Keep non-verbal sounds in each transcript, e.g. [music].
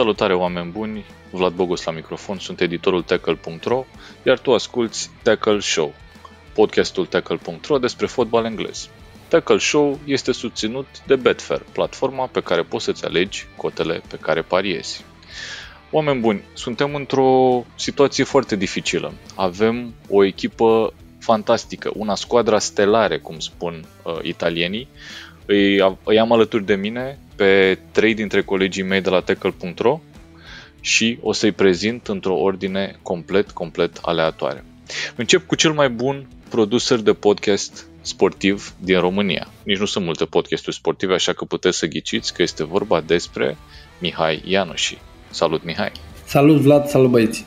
Salutare oameni buni, Vlad Bogos la microfon, sunt editorul Tackle.ro, iar tu asculti Tackle Show, podcastul Tackle.ro despre fotbal englez. Tackle Show este susținut de Betfair, platforma pe care poți să-ți alegi cotele pe care pariezi. Oameni buni, suntem într-o situație foarte dificilă. Avem o echipă fantastică, una squadra stelare, cum spun uh, italienii. Îi, îi am alături de mine pe trei dintre colegii mei de la tackle.ro și o să-i prezint într-o ordine complet, complet aleatoare. Încep cu cel mai bun producer de podcast sportiv din România. Nici nu sunt multe podcasturi sportive, așa că puteți să ghiciți că este vorba despre Mihai Ianoși. Salut, Mihai! Salut Vlad, salut băieți!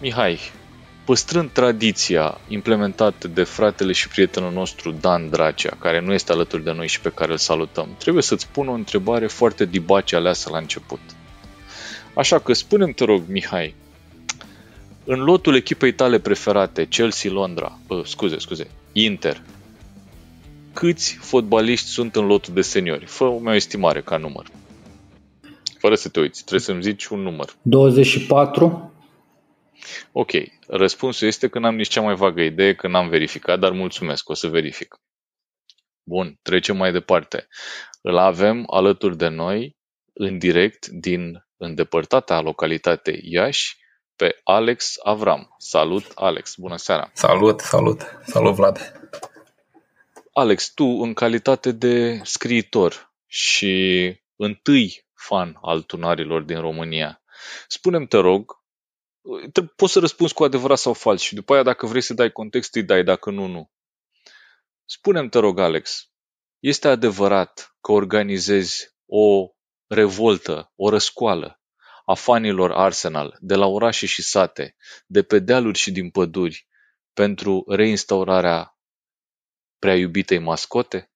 Mihai, păstrând tradiția implementată de fratele și prietenul nostru Dan Dracea, care nu este alături de noi și pe care îl salutăm, trebuie să-ți pun o întrebare foarte dibace aleasă la început. Așa că spune te rog, Mihai, în lotul echipei tale preferate, Chelsea Londra, uh, scuze, scuze, Inter, câți fotbaliști sunt în lotul de seniori? Fă o mea estimare ca număr. Fără să te uiți, trebuie să-mi zici un număr. 24. Ok, răspunsul este că n-am nici cea mai vagă idee, că n-am verificat, dar mulțumesc, o să verific. Bun, trecem mai departe. Îl avem alături de noi, în direct, din îndepărtata localitate Iași, pe Alex Avram. Salut, Alex, bună seara! Salut, salut, salut Vlad! Alex, tu, în calitate de scriitor și întâi fan al tunarilor din România, spune-mi, te rog, poți să răspunzi cu adevărat sau fals și după aia dacă vrei să dai context, îi dai, dacă nu, nu. Spune-mi, te rog, Alex, este adevărat că organizezi o revoltă, o răscoală a fanilor Arsenal de la orașe și sate, de pe dealuri și din păduri, pentru reinstaurarea prea iubitei mascote?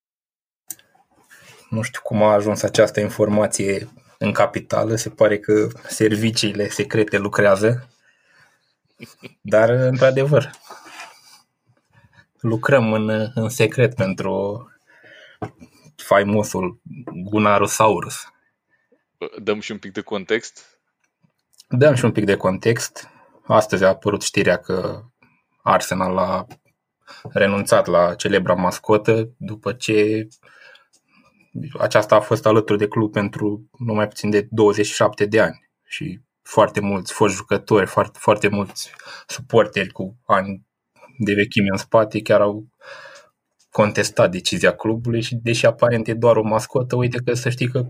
Nu știu cum a ajuns această informație în capitală, se pare că serviciile secrete lucrează, dar într-adevăr lucrăm în, în secret pentru faimosul Gunarosaurus. Dăm și un pic de context? Dăm și un pic de context. Astăzi a apărut știrea că Arsenal a renunțat la celebra mascotă după ce aceasta a fost alături de club pentru numai puțin de 27 de ani și foarte mulți foști jucători, foarte, foarte mulți suporteri cu ani de vechime în spate chiar au contestat decizia clubului și deși aparent e doar o mascotă, uite că să știi că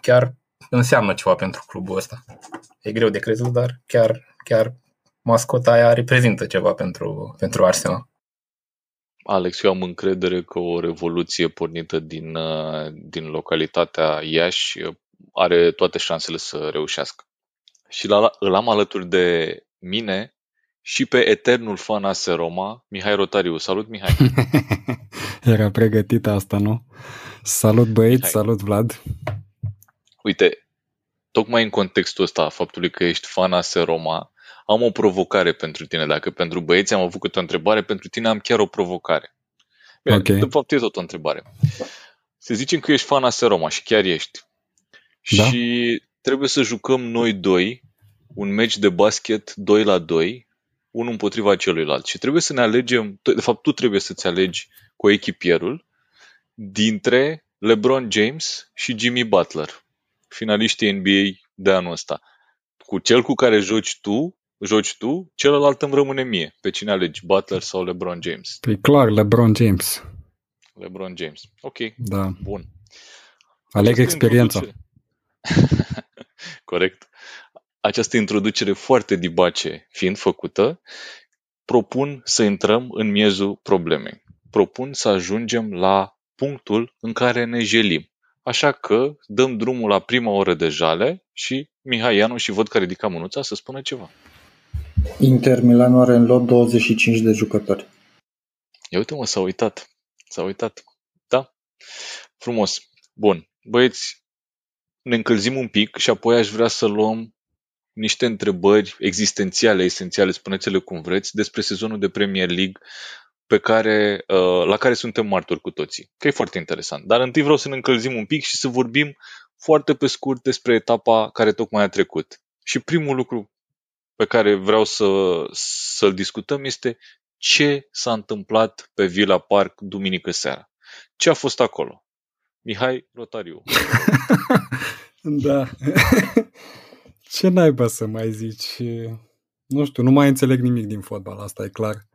chiar înseamnă ceva pentru clubul ăsta. E greu de crezut, dar chiar, chiar mascota aia reprezintă ceva pentru, pentru Arsenal. Alex, eu am încredere că o revoluție pornită din, din localitatea Iași are toate șansele să reușească. Și la, îl am alături de mine și pe eternul fan AS Roma, Mihai Rotariu. Salut, Mihai! [laughs] Era pregătit asta, nu? Salut băieți, Mihai. salut Vlad! Uite, tocmai în contextul ăsta, faptului că ești fan AS Roma, am o provocare pentru tine. Dacă pentru băieți am avut câte o întrebare, pentru tine am chiar o provocare. Bine, okay. de fapt e tot o întrebare. Să zicem că ești fan AS Roma și chiar ești. Da? Și trebuie să jucăm noi doi un meci de basket 2 la 2, unul împotriva celuilalt. Și trebuie să ne alegem, de fapt tu trebuie să-ți alegi cu echipierul dintre LeBron James și Jimmy Butler, finaliștii NBA de anul ăsta. Cu cel cu care joci tu, joci tu, celălalt îmi rămâne mie. Pe cine alegi, Butler sau LeBron James? Păi clar, LeBron James. LeBron James. Ok, da. bun. Aleg Această experiența. [laughs] Corect. Această introducere foarte dibace fiind făcută, propun să intrăm în miezul problemei. Propun să ajungem la punctul în care ne jelim. Așa că dăm drumul la prima oră de jale și Mihai Ianu și văd că ridica mânuța să spună ceva. Inter Milan are în lot 25 de jucători. Ia uite mă, s-a uitat. S-a uitat. Da? Frumos. Bun. Băieți, ne încălzim un pic și apoi aș vrea să luăm niște întrebări existențiale, esențiale, spuneți-le cum vreți, despre sezonul de Premier League pe care, uh, la care suntem martori cu toții. Că e foarte interesant. Dar întâi vreau să ne încălzim un pic și să vorbim foarte pe scurt despre etapa care tocmai a trecut. Și primul lucru pe care vreau să, să-l discutăm este ce s-a întâmplat pe Villa Park duminică seara. Ce a fost acolo? Mihai Rotariu. [laughs] da. ce naiba să mai zici? Nu știu, nu mai înțeleg nimic din fotbal, asta e clar.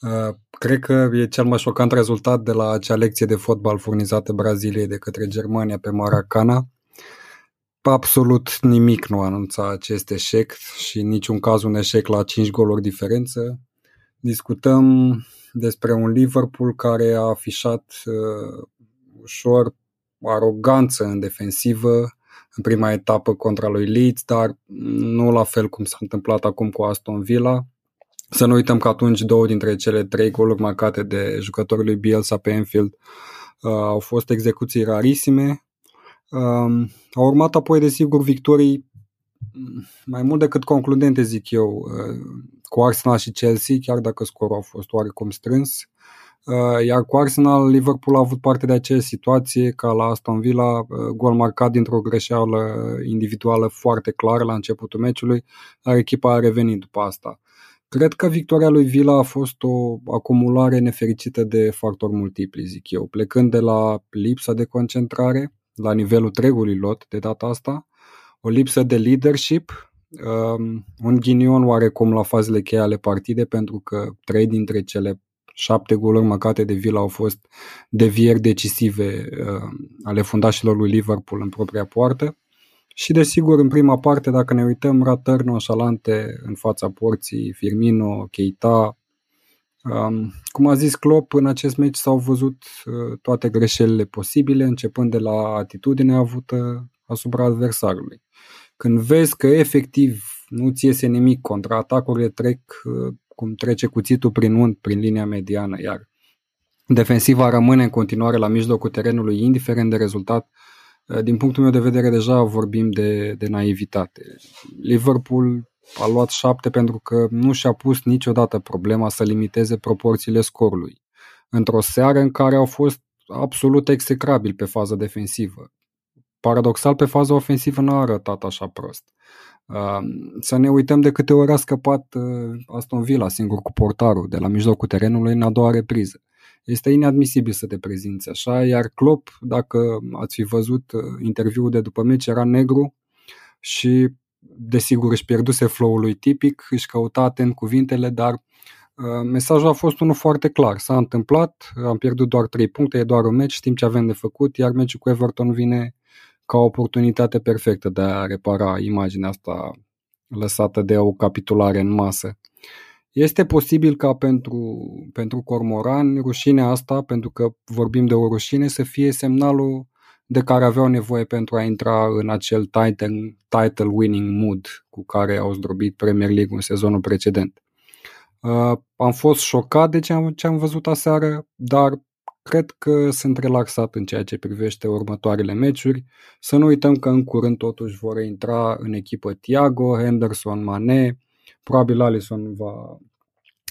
Uh, cred că e cel mai șocant rezultat de la acea lecție de fotbal furnizată Braziliei de către Germania pe Maracana. Absolut nimic nu anunța acest eșec și în niciun caz un eșec la 5 goluri diferență. Discutăm despre un Liverpool care a afișat uh, ușor aroganță în defensivă în prima etapă contra lui Leeds, dar nu la fel cum s-a întâmplat acum cu Aston Villa. Să nu uităm că atunci două dintre cele trei goluri marcate de jucătorul lui Bielsa pe Enfield uh, au fost execuții rarisime. Uh, au urmat apoi, desigur, victorii mai mult decât concludente, zic eu, uh, cu Arsenal și Chelsea, chiar dacă scorul a fost oarecum strâns. Uh, iar cu Arsenal, Liverpool a avut parte de aceeași situație ca la Aston Villa, uh, gol marcat dintr-o greșeală individuală foarte clară la începutul meciului, dar echipa a revenit după asta. Cred că victoria lui Villa a fost o acumulare nefericită de factori multipli, zic eu, plecând de la lipsa de concentrare la nivelul întregului lot de data asta, o lipsă de leadership, um, un ghinion oarecum la fazele cheie ale partide, pentru că trei dintre cele șapte goluri măcate de Villa au fost devieri decisive uh, ale fundașilor lui Liverpool în propria poartă. Și desigur, în prima parte, dacă ne uităm, ratări nonșalante în fața porții, Firmino, Keita. Um, cum a zis Klopp, în acest meci s-au văzut uh, toate greșelile posibile, începând de la atitudinea avută asupra adversarului. Când vezi că efectiv nu ți iese nimic, contraatacurile trec uh, cum trece cuțitul prin unt, prin linia mediană, iar defensiva rămâne în continuare la mijlocul terenului, indiferent de rezultat, uh, din punctul meu de vedere deja vorbim de, de naivitate. Liverpool a luat șapte pentru că nu și-a pus niciodată problema să limiteze proporțiile scorului. Într-o seară în care au fost absolut execrabil pe faza defensivă paradoxal, pe faza ofensivă nu a arătat așa prost. Să ne uităm de câte ori a scăpat uh, Aston Villa singur cu portarul de la mijlocul terenului în a doua repriză. Este inadmisibil să te prezinți așa, iar Klopp, dacă ați fi văzut uh, interviul de după meci, era negru și desigur își pierduse flow-ul lui tipic, își căuta atent cuvintele, dar uh, mesajul a fost unul foarte clar. S-a întâmplat, am pierdut doar 3 puncte, e doar un meci, știm ce avem de făcut, iar meciul cu Everton vine ca o oportunitate perfectă de a repara imaginea asta lăsată de o capitulare în masă. Este posibil ca pentru, pentru cormoran rușinea asta, pentru că vorbim de o rușine, să fie semnalul de care aveau nevoie pentru a intra în acel title, title winning mood cu care au zdrobit Premier League în sezonul precedent. Uh, am fost șocat de ce am, ce am văzut aseară, dar Cred că sunt relaxat în ceea ce privește următoarele meciuri. Să nu uităm că în curând totuși vor intra în echipă Thiago, Henderson, Mane, probabil Alisson va,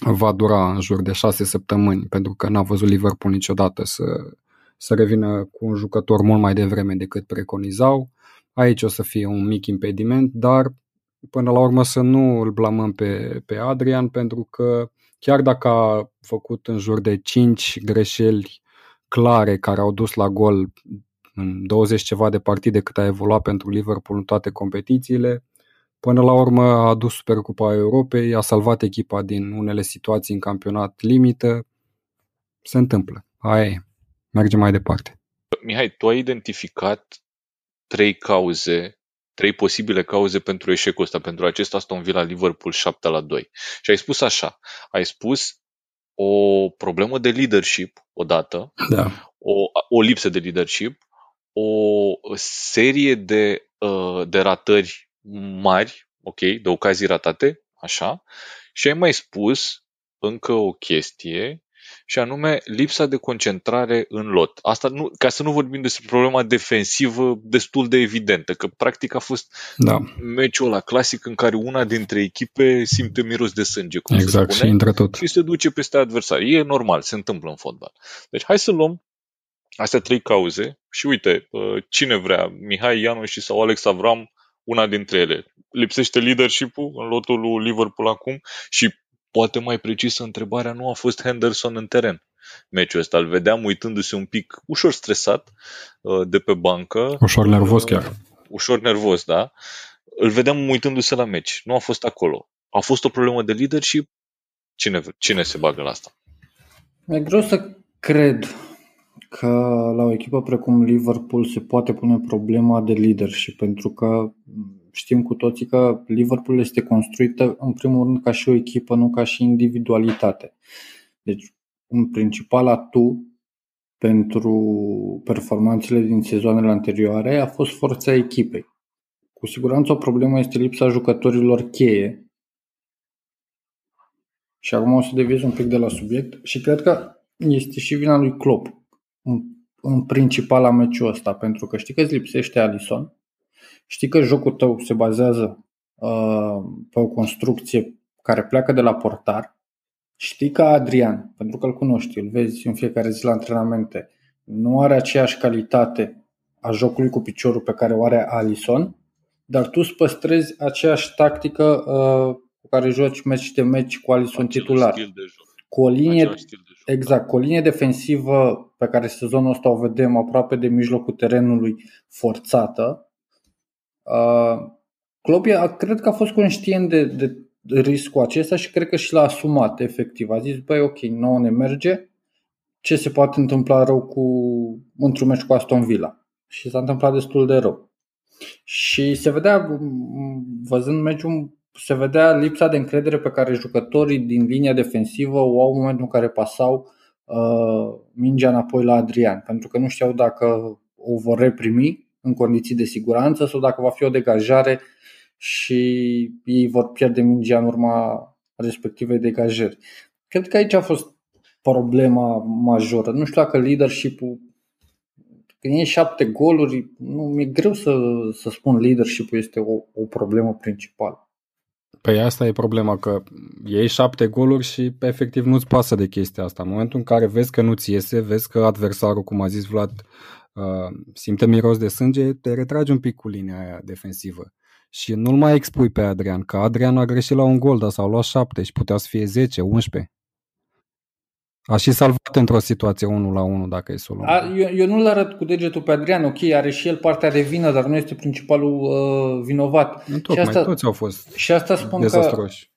va dura în jur de șase săptămâni pentru că n-a văzut Liverpool niciodată să, să revină cu un jucător mult mai devreme decât preconizau. Aici o să fie un mic impediment, dar până la urmă să nu îl blamăm pe, pe Adrian pentru că chiar dacă a făcut în jur de 5 greșeli clare care au dus la gol în 20 ceva de partide cât a evoluat pentru Liverpool în toate competițiile. Până la urmă a adus Supercupa Europei, a salvat echipa din unele situații în campionat limită. Se întâmplă. Aia e. Mergem mai departe. Mihai, tu ai identificat trei cauze, trei posibile cauze pentru eșecul ăsta, pentru acest Aston Villa Liverpool 7 la 2. Și ai spus așa, ai spus o problemă de leadership odată, da. o, o lipsă de leadership, o serie de, uh, de ratări mari, ok, de ocazii ratate, așa, și ai mai spus încă o chestie, și anume lipsa de concentrare în lot. Asta nu, ca să nu vorbim despre problema defensivă destul de evidentă, că practic a fost Da, meciul ăla clasic în care una dintre echipe simte miros de sânge, cum exact, se și spune, intră tot. și se duce peste adversar. E normal, se întâmplă în fotbal. Deci hai să luăm astea trei cauze și uite, uh, cine vrea, Mihai Ianoși sau Alex Avram, una dintre ele. Lipsește leadership-ul în lotul lui Liverpool acum și poate mai precisă întrebarea, nu a fost Henderson în teren meciul ăsta. Îl vedeam uitându-se un pic ușor stresat uh, de pe bancă. Ușor nervos chiar. Uh, Ușor nervos, da. Îl vedeam uitându-se la meci. Nu a fost acolo. A fost o problemă de leadership? Cine, cine se bagă la asta? E greu să cred că la o echipă precum Liverpool se poate pune problema de leadership, pentru că știm cu toții că Liverpool este construită în primul rând ca și o echipă, nu ca și individualitate. Deci, un principal atu pentru performanțele din sezoanele anterioare a fost forța echipei. Cu siguranță o problemă este lipsa jucătorilor cheie. Și acum o să deviez un pic de la subiect și cred că este și vina lui Klopp în, în principal la meciul ăsta, pentru că știi că îți lipsește Alison, știi că jocul tău se bazează uh, pe o construcție care pleacă de la portar, știi că Adrian, pentru că îl cunoști, îl vezi în fiecare zi la antrenamente, nu are aceeași calitate a jocului cu piciorul pe care o are Alison, dar tu îți păstrezi aceeași tactică uh, cu care joci meci de meci cu Alison titular. Stil de joc. Cu o linie, Același stil de joc. exact, cu o linie defensivă pe care sezonul ăsta o vedem aproape de mijlocul terenului forțată. Uh, Klopp e- cred că a fost conștient de, de riscul acesta și cred că și l-a asumat efectiv. A zis, băi, ok, nouă ne merge, ce se poate întâmpla rău cu într-un meci cu Aston Villa? Și s-a întâmplat destul de rău. Și se vedea, m, văzând meciul, se vedea lipsa de încredere pe care jucătorii din linia defensivă o au în momentul în care pasau uh, mingea înapoi la Adrian, pentru că nu știau dacă o vor reprimi în condiții de siguranță sau dacă va fi o degajare și ei vor pierde mingea în urma respectivei degajări. Cred că aici a fost problema majoră. Nu știu dacă leadership-ul când iei șapte goluri, nu, mi-e greu să, să spun leadership-ul este o, o problemă principală. Păi asta e problema, că iei șapte goluri și efectiv nu-ți pasă de chestia asta. În momentul în care vezi că nu-ți iese, vezi că adversarul, cum a zis Vlad, uh, simte miros de sânge, te retragi un pic cu linia aia defensivă. Și nu-l mai expui pe Adrian, că Adrian a greșit la un gol, dar s-au luat șapte și putea să fie 10, 11. A și salvat într-o situație 1 la 1 dacă e să o luăm. A, eu, eu nu-l arăt cu degetul pe Adrian, ok, are și el partea de vină, dar nu este principalul uh, vinovat. Nu și tocmai, asta- toți au fost Și asta spun că, dezastroși.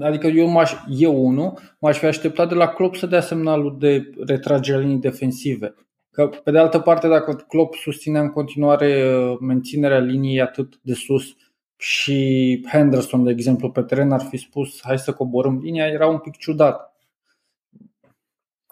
adică eu, m-aș, eu unul, m-aș fi așteptat de la Klopp să dea semnalul de retragere a linii defensive. Că, pe de altă parte, dacă Klopp susținea în continuare uh, menținerea liniei atât de sus și Henderson, de exemplu, pe teren ar fi spus hai să coborâm linia, era un pic ciudat.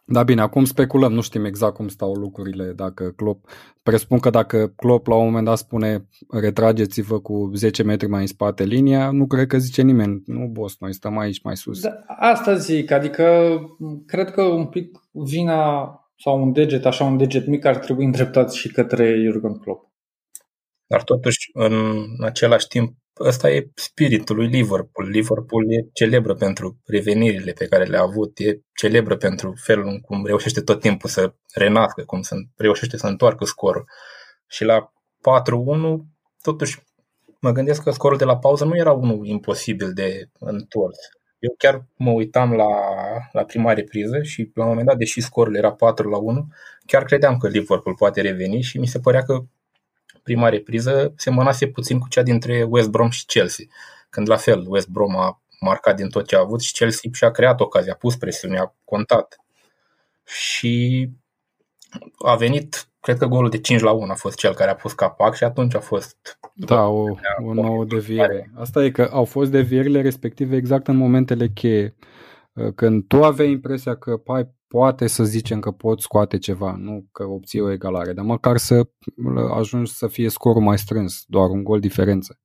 Da, bine, acum speculăm, nu știm exact cum stau lucrurile, dacă Klopp, presupun că dacă Klopp la un moment dat spune retrageți-vă cu 10 metri mai în spate linia, nu cred că zice nimeni, nu boss, noi stăm aici mai sus. Da, asta zic, adică cred că un pic vina sau un deget, așa un deget mic ar trebui îndreptat și către Jurgen Klopp. Dar totuși, în același timp, ăsta e spiritul lui Liverpool. Liverpool e celebră pentru revenirile pe care le-a avut, e celebră pentru felul în cum reușește tot timpul să renască, cum să reușește să întoarcă scorul. Și la 4-1, totuși, mă gândesc că scorul de la pauză nu era unul imposibil de întors. Eu chiar mă uitam la, la prima repriză și la un moment dat, deși scorul era 4 la 1, chiar credeam că Liverpool poate reveni și mi se părea că prima repriză semănase puțin cu cea dintre West Brom și Chelsea, când la fel West Brom a marcat din tot ce a avut și Chelsea și-a creat ocazia, a pus presiune, a contat. Și a venit, cred că golul de 5 la 1 a fost cel care a pus capac și atunci a fost Da, o, o nouă deviere. Asta e că au fost devierile respective exact în momentele cheie. Când tu aveai impresia că pai, poate să zicem că poți scoate ceva, nu că obții o egalare, dar măcar să ajungi să fie scorul mai strâns, doar un gol diferență.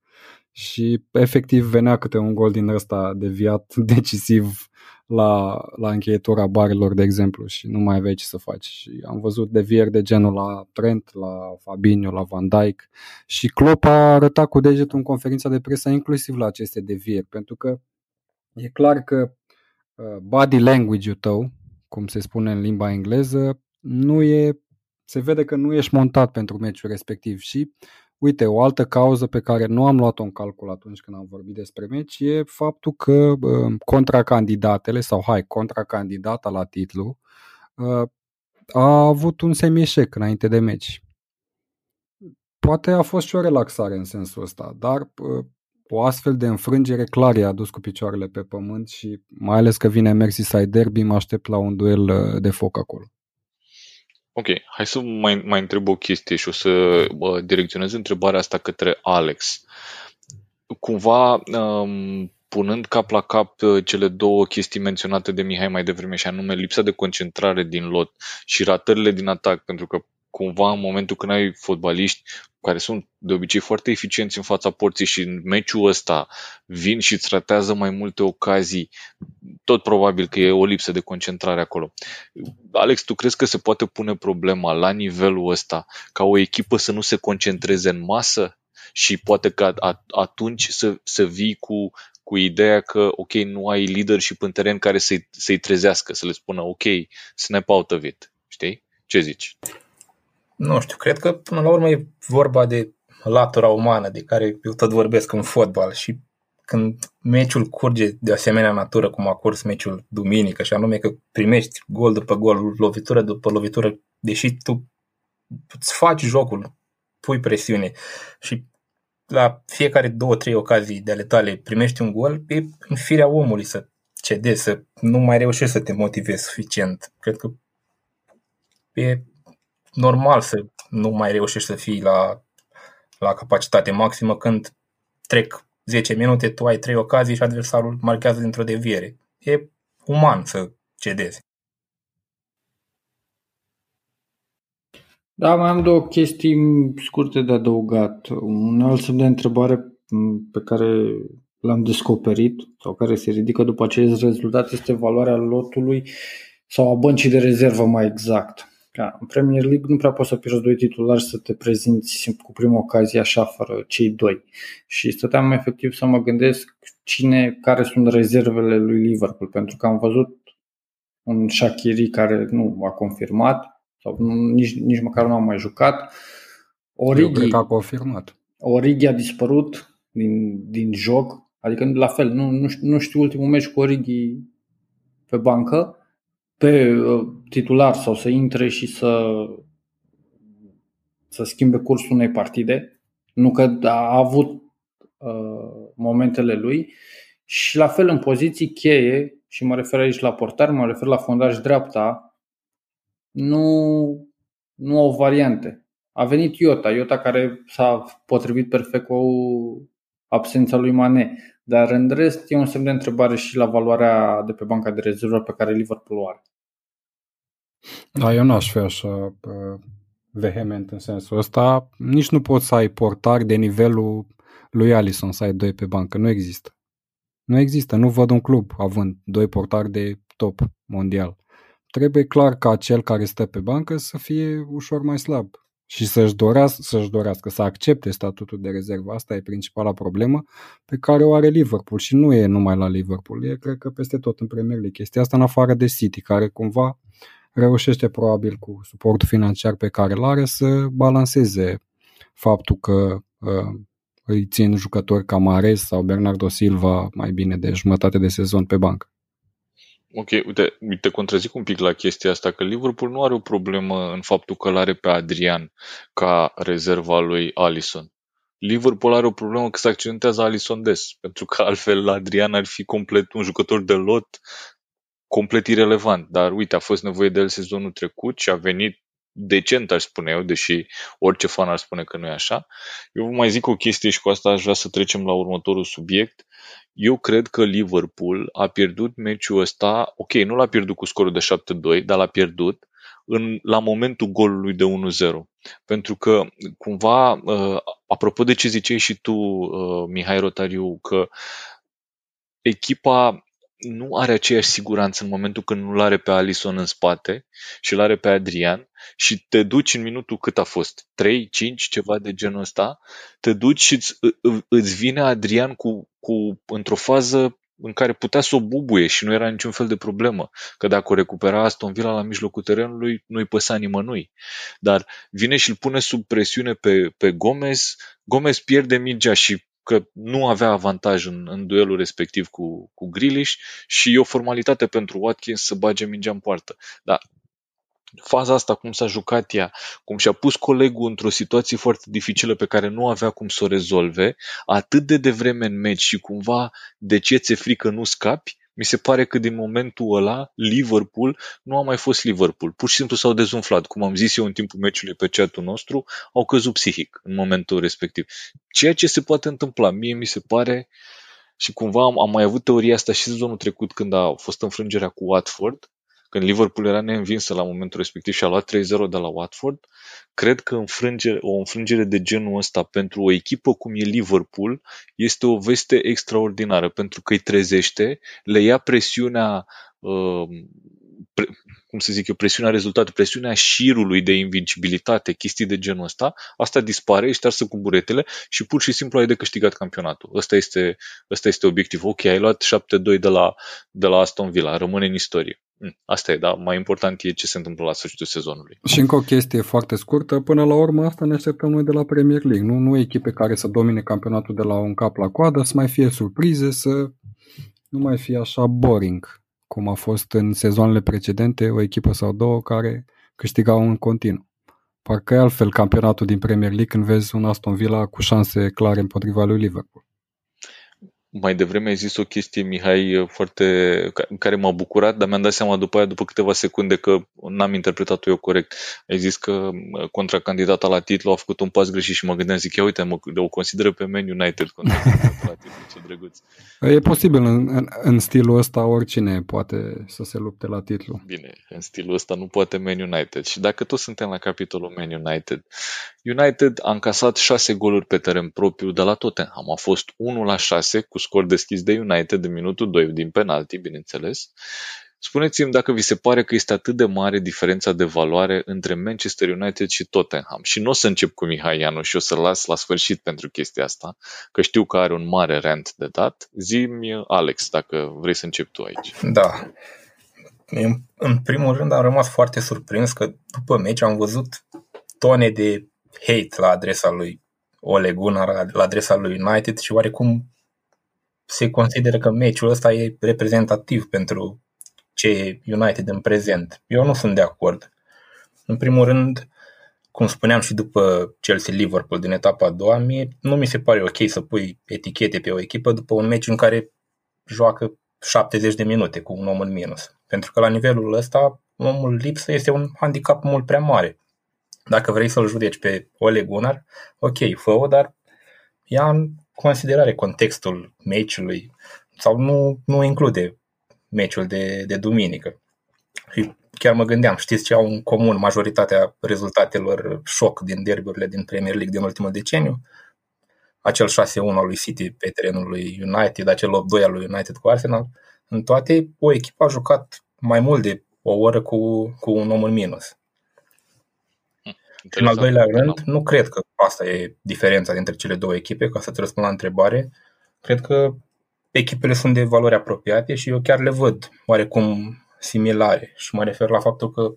Și efectiv venea câte un gol din ăsta deviat [laughs] decisiv la, la încheietura barilor, de exemplu, și nu mai aveai ce să faci. Și am văzut devieri de genul la Trent, la Fabinho, la Van Dijk și Klopp a arătat cu degetul în conferința de presă inclusiv la aceste devieri, pentru că e clar că uh, body language-ul tău, cum se spune în limba engleză, nu e, se vede că nu ești montat pentru meciul respectiv și Uite, o altă cauză pe care nu am luat-o în calcul atunci când am vorbit despre meci e faptul că uh, contracandidatele, sau hai, contracandidata la titlu, uh, a avut un semi-eșec înainte de meci. Poate a fost și o relaxare în sensul ăsta, dar uh, o astfel de înfrângere clar i-a dus cu picioarele pe pământ și mai ales că vine Merseyside Derby, mă aștept la un duel uh, de foc acolo. Ok, hai să mai, mai întreb o chestie și o să uh, direcționez întrebarea asta către Alex. Cumva, um, punând cap la cap uh, cele două chestii menționate de Mihai mai devreme, și anume lipsa de concentrare din lot și ratările din atac, pentru că cumva în momentul când ai fotbaliști care sunt de obicei foarte eficienți în fața porții și în meciul ăsta vin și îți ratează mai multe ocazii, tot probabil că e o lipsă de concentrare acolo. Alex, tu crezi că se poate pune problema la nivelul ăsta ca o echipă să nu se concentreze în masă? Și poate că atunci să, să vii cu, cu ideea că, ok, nu ai leadership în teren care să-i, să-i trezească, să le spună, ok, snap out of it. Știi? Ce zici? Nu știu, cred că până la urmă e vorba de latura umană de care eu tot vorbesc în fotbal și când meciul curge de asemenea natură cum a curs meciul duminică și anume că primești gol după gol, lovitură după lovitură, deși tu îți faci jocul, pui presiune și la fiecare două, trei ocazii de ale tale primești un gol, e în firea omului să cedezi, să nu mai reușești să te motivezi suficient. Cred că e normal să nu mai reușești să fii la, la capacitate maximă când trec 10 minute, tu ai 3 ocazii și adversarul marchează dintr-o deviere. E uman să cedezi. Da, mai am două chestii scurte de adăugat. Un alt semn de întrebare pe care l-am descoperit sau care se ridică după acest rezultat este valoarea lotului sau a băncii de rezervă mai exact. Da, în Premier League nu prea poți să pierzi doi titulari să te prezinți cu prima ocazie așa fără cei doi. Și stăteam efectiv să mă gândesc cine, care sunt rezervele lui Liverpool, pentru că am văzut un Shakiri care nu a confirmat sau nu, nici, nici măcar nu a mai jucat. Origi, Eu cred că a confirmat. Origi a dispărut din, din joc, adică la fel, nu, nu, știu, nu știu ultimul meci cu Origi pe bancă pe uh, titular sau să intre și să, să schimbe cursul unei partide. Nu că a avut uh, momentele lui și la fel în poziții cheie, și mă refer aici la portar, mă refer la fondaj dreapta, nu, nu au variante. A venit Iota, Iota care s-a potrivit perfect cu absența lui Mane, dar în rest e un semn de întrebare și la valoarea de pe banca de rezervă pe care Liverpool o are. Da, eu n-aș fi așa vehement în sensul ăsta. Nici nu poți să ai portari de nivelul lui Alison să ai doi pe bancă. Nu există. Nu există. Nu văd un club având doi portari de top mondial. Trebuie clar ca cel care stă pe bancă să fie ușor mai slab și să-și dorească, să-și dorească să accepte statutul de rezervă. Asta e principala problemă pe care o are Liverpool și nu e numai la Liverpool, e cred că peste tot în Premier League. Chestia asta în afară de City, care cumva reușește probabil cu suportul financiar pe care îl are să balanceze faptul că uh, îi țin jucători ca Mares sau Bernardo Silva mai bine de jumătate de sezon pe bancă. Ok, uite, te contrazic un pic la chestia asta, că Liverpool nu are o problemă în faptul că îl are pe Adrian ca rezerva lui Alisson. Liverpool are o problemă că se accidentează Alisson des, pentru că altfel Adrian ar fi complet un jucător de lot complet irelevant, dar uite, a fost nevoie de el sezonul trecut și a venit decent, aș spune eu, deși orice fan ar spune că nu e așa. Eu vă mai zic o chestie și cu asta aș vrea să trecem la următorul subiect. Eu cred că Liverpool a pierdut meciul ăsta, ok, nu l-a pierdut cu scorul de 7-2, dar l-a pierdut în, la momentul golului de 1-0. Pentru că, cumva, uh, apropo de ce ziceai și tu, uh, Mihai Rotariu, că echipa nu are aceeași siguranță în momentul când nu-l are pe Alison în spate și îl are pe Adrian și te duci în minutul cât a fost, 3, 5, ceva de genul ăsta, te duci și îți, îți vine Adrian cu, cu, într-o fază în care putea să o bubuie și nu era niciun fel de problemă. Că dacă o recupera Aston Villa la mijlocul terenului, nu-i păsa nimănui. Dar vine și îl pune sub presiune pe, pe Gomez, Gomez pierde mingea și că nu avea avantaj în, în duelul respectiv cu, cu Grealish și e o formalitate pentru Watkins să bage mingea în poartă. Dar faza asta, cum s-a jucat ea, cum și-a pus colegul într-o situație foarte dificilă pe care nu avea cum să o rezolve, atât de devreme în meci și cumva de ce ți-e frică nu scapi, mi se pare că din momentul ăla Liverpool nu a mai fost Liverpool. Pur și simplu s-au dezumflat. Cum am zis eu în timpul meciului pe chatul nostru, au căzut psihic în momentul respectiv. Ceea ce se poate întâmpla, mie mi se pare și cumva am, am mai avut teoria asta și sezonul trecut când a fost înfrângerea cu Watford, când Liverpool era neînvinsă la momentul respectiv și a luat 3-0 de la Watford, cred că înfrângere, o înfrângere de genul ăsta pentru o echipă cum e Liverpool este o veste extraordinară, pentru că îi trezește, le ia presiunea uh, pre, cum să zic eu, presiunea rezultatului, presiunea șirului de invincibilitate, chestii de genul ăsta, asta dispare, ești ștearsă cu buretele și pur și simplu ai de câștigat campionatul. Ăsta este, ăsta este obiectivul. Ok, ai luat 7-2 de la, de la Aston Villa, rămâne în istorie. Hm, asta e, dar mai important e ce se întâmplă la sfârșitul sezonului. Și încă o chestie foarte scurtă, până la urmă asta ne așteptăm noi de la Premier League, nu, nu echipe care să domine campionatul de la un cap la coadă, să mai fie surprize, să nu mai fie așa boring, cum a fost în sezoanele precedente, o echipă sau două care câștigau în continuu. Parcă e altfel campionatul din Premier League când vezi un Aston Villa cu șanse clare împotriva lui Liverpool mai devreme ai zis o chestie, Mihai, foarte, care m-a bucurat, dar mi-am dat seama după aia, după câteva secunde, că n-am interpretat-o eu corect. Ai zis că contracandidata la titlu a făcut un pas greșit și mă gândeam, zic, ia uite, mă, o consideră pe Man United la titlu, ce drăguț. E posibil, în, în, în stilul ăsta oricine poate să se lupte la titlu. Bine, în stilul ăsta nu poate Man United. Și dacă tot suntem la capitolul Man United, United a încasat 6 goluri pe teren propriu de la Tottenham. A fost 1 la 6 cu scor deschis de United în minutul 2 din penalti, bineînțeles. Spuneți-mi dacă vi se pare că este atât de mare diferența de valoare între Manchester United și Tottenham. Și nu o să încep cu Mihai Ianu și o să-l las la sfârșit pentru chestia asta, că știu că are un mare rent de dat. Zi-mi, Alex, dacă vrei să încep tu aici. Da. În primul rând am rămas foarte surprins că după meci am văzut tone de hate la adresa lui Ole Gunnar, la adresa lui United și oarecum se consideră că meciul ăsta e reprezentativ pentru ce e United în prezent. Eu nu sunt de acord. În primul rând, cum spuneam și după Chelsea-Liverpool din etapa a doua, mie nu mi se pare ok să pui etichete pe o echipă după un meci în care joacă 70 de minute cu un om în minus. Pentru că la nivelul ăsta, omul lipsă este un handicap mult prea mare. Dacă vrei să-l judeci pe Ole Gunnar, ok, fă-o, dar ia în considerare contextul meciului sau nu, nu include meciul de, de duminică. Și chiar mă gândeam, știți ce au în comun majoritatea rezultatelor șoc din derbiurile din Premier League din ultimul deceniu? Acel 6-1 al lui City pe terenul lui United, acel 8-2 al lui United cu Arsenal. În toate, o echipă a jucat mai mult de o oră cu, cu un om în minus. În al doilea rând, nu cred că asta e diferența dintre cele două echipe, ca să-ți răspund la întrebare. Cred că echipele sunt de valori apropiate și eu chiar le văd oarecum similare și mă refer la faptul că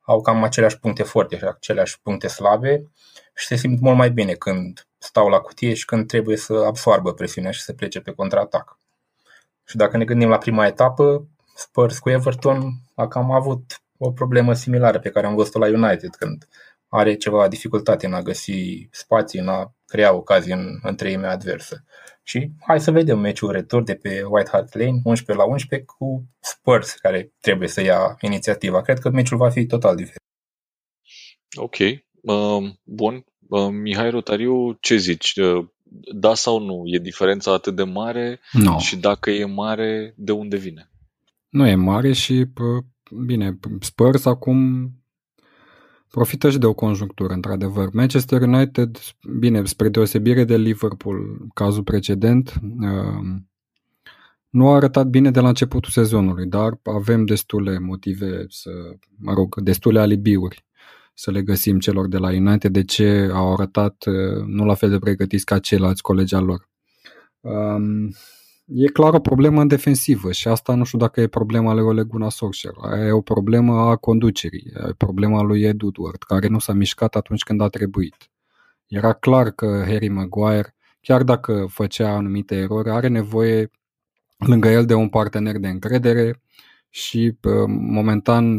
au cam aceleași puncte forte și aceleași puncte slabe și se simt mult mai bine când stau la cutie și când trebuie să absorbă presiunea și să plece pe contraatac. Și dacă ne gândim la prima etapă, Spurs cu Everton a cam avut o problemă similară pe care am văzut-o la United, când are ceva dificultate în a găsi spații, în a crea ocazii în, în treimea adversă. Și hai să vedem meciul retur de pe White Hart Lane, 11 la 11, cu Spurs, care trebuie să ia inițiativa. Cred că meciul va fi total diferit. Ok, uh, bun. Uh, Mihai Rotariu, ce zici? Uh, da sau nu? E diferența atât de mare? No. Și dacă e mare, de unde vine? Nu e mare și, bine, Spurs acum profită și de o conjunctură, într-adevăr. Manchester United, bine, spre deosebire de Liverpool, cazul precedent, uh, nu a arătat bine de la începutul sezonului, dar avem destule motive să, mă rog, destule alibiuri să le găsim celor de la United de ce au arătat uh, nu la fel de pregătiți ca ceilalți colegi al lor. Um, e clar o problemă în defensivă și asta nu știu dacă e problema lui Ole Gunnar Solskjaer. E o problemă a conducerii, e problema lui Ed Woodward, care nu s-a mișcat atunci când a trebuit. Era clar că Harry Maguire, chiar dacă făcea anumite erori, are nevoie lângă el de un partener de încredere și momentan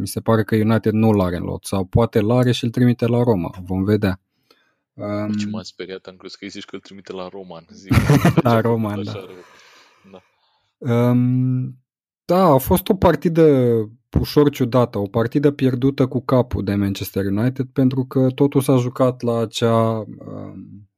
mi se pare că United nu-l are în lot sau poate l-are și îl trimite la Roma. Vom vedea. Um, Ce m-a speriat, am crezut că zici că îl trimite la Roman. Zic, [laughs] la Roman, da. Da. Um, da, a fost o partidă ușor ciudată, o partidă pierdută cu capul de Manchester United pentru că totul s-a jucat la acea um,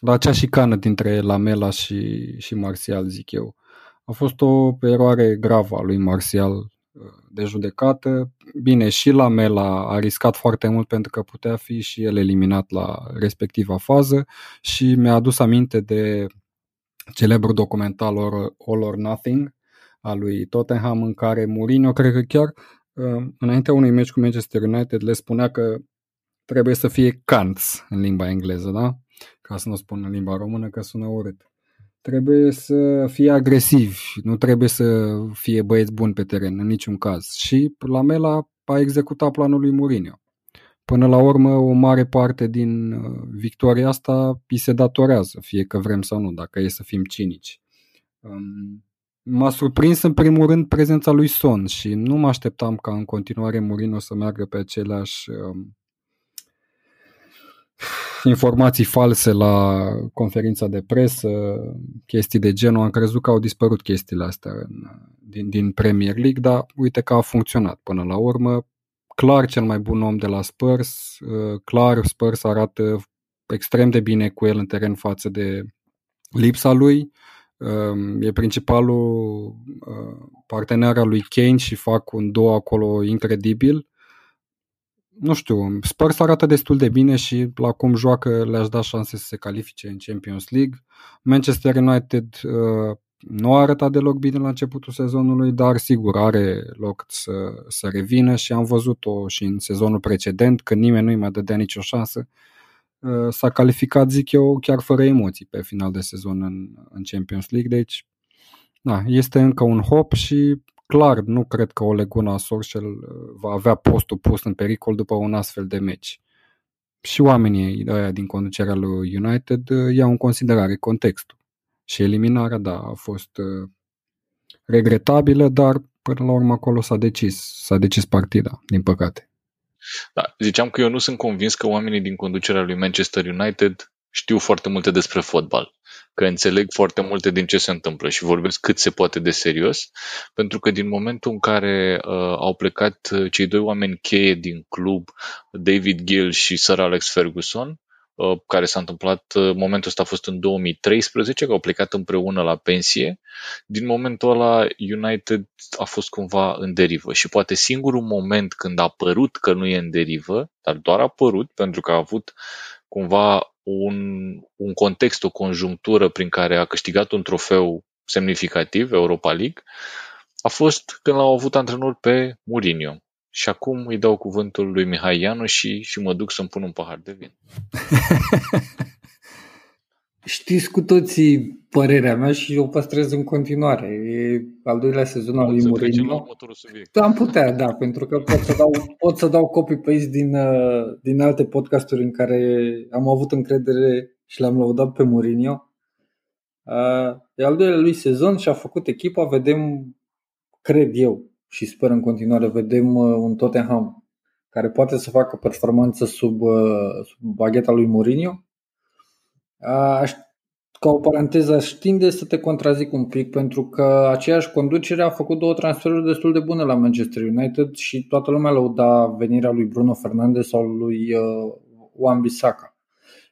la acea șicană dintre Lamela și, și Martial, zic eu. A fost o eroare gravă a lui Martial uh, de judecată. Bine, și Lamela a riscat foarte mult pentru că putea fi și el eliminat la respectiva fază și mi-a adus aminte de celebrul documentar All or Nothing al lui Tottenham în care Mourinho, cred că chiar uh, înaintea unui meci cu Manchester United le spunea că trebuie să fie cants în limba engleză, da? Ca să nu spun în limba română că sună urât. Trebuie să fie agresivi, nu trebuie să fie băieți buni pe teren, în niciun caz. Și Lamela a executat planul lui Mourinho. Până la urmă, o mare parte din uh, victoria asta îi se datorează, fie că vrem sau nu, dacă e să fim cinici. Um, m-a surprins în primul rând prezența lui Son și nu mă așteptam ca în continuare Mourinho să meargă pe aceleași um, informații false la conferința de presă, chestii de genul. Am crezut că au dispărut chestiile astea în, din, din Premier League, dar uite că a funcționat până la urmă. Clar cel mai bun om de la Spurs, uh, clar Spurs arată extrem de bine cu el în teren față de lipsa lui. Um, e principalul uh, partener al lui Kane și fac un duo acolo incredibil nu știu, Spurs arată destul de bine și la cum joacă le-aș da șanse să se califice în Champions League. Manchester United uh, nu a arătat deloc bine la începutul sezonului, dar sigur are loc să, să revină și am văzut-o și în sezonul precedent, când nimeni nu-i mai dădea nicio șansă. Uh, s-a calificat, zic eu, chiar fără emoții pe final de sezon în, în Champions League, deci da, este încă un hop și clar nu cred că Ole Gunnar Solskjaer uh, va avea postul pus în pericol după un astfel de meci. Și oamenii ăia din conducerea lui United uh, iau în considerare contextul. Și eliminarea, da, a fost uh, regretabilă, dar până la urmă acolo s-a decis, s-a decis partida, din păcate. Da, ziceam că eu nu sunt convins că oamenii din conducerea lui Manchester United știu foarte multe despre fotbal că înțeleg foarte multe din ce se întâmplă și vorbesc cât se poate de serios, pentru că din momentul în care uh, au plecat uh, cei doi oameni cheie din club, David Gill și Sir Alex Ferguson, uh, care s-a întâmplat, uh, momentul ăsta a fost în 2013, că au plecat împreună la pensie. Din momentul ăla, United a fost cumva în derivă și poate singurul moment când a părut că nu e în derivă, dar doar a părut pentru că a avut cumva un, un context, o conjunctură prin care a câștigat un trofeu semnificativ, Europa League, a fost când l-au avut antrenor pe Mourinho. Și acum îi dau cuvântul lui Mihai Ianu și, și mă duc să-mi pun un pahar de vin. [laughs] Știți cu toții părerea mea și o păstrez în continuare. E al doilea sezon al lui Mourinho. Am putea, da, pentru că pot să dau, pot să dau copy-paste din, uh, din alte podcasturi în care am avut încredere și l-am lăudat pe Mourinho. Uh, e al doilea lui sezon și a făcut echipa, vedem, cred eu și sper în continuare, vedem uh, un Tottenham care poate să facă performanță sub, sub bagheta lui Mourinho Aș, ca o paranteză, aș tinde să te contrazic un pic pentru că aceeași conducere a făcut două transferuri destul de bune la Manchester United și toată lumea lăuda venirea lui Bruno Fernandes sau lui uh, Wan Bissaka.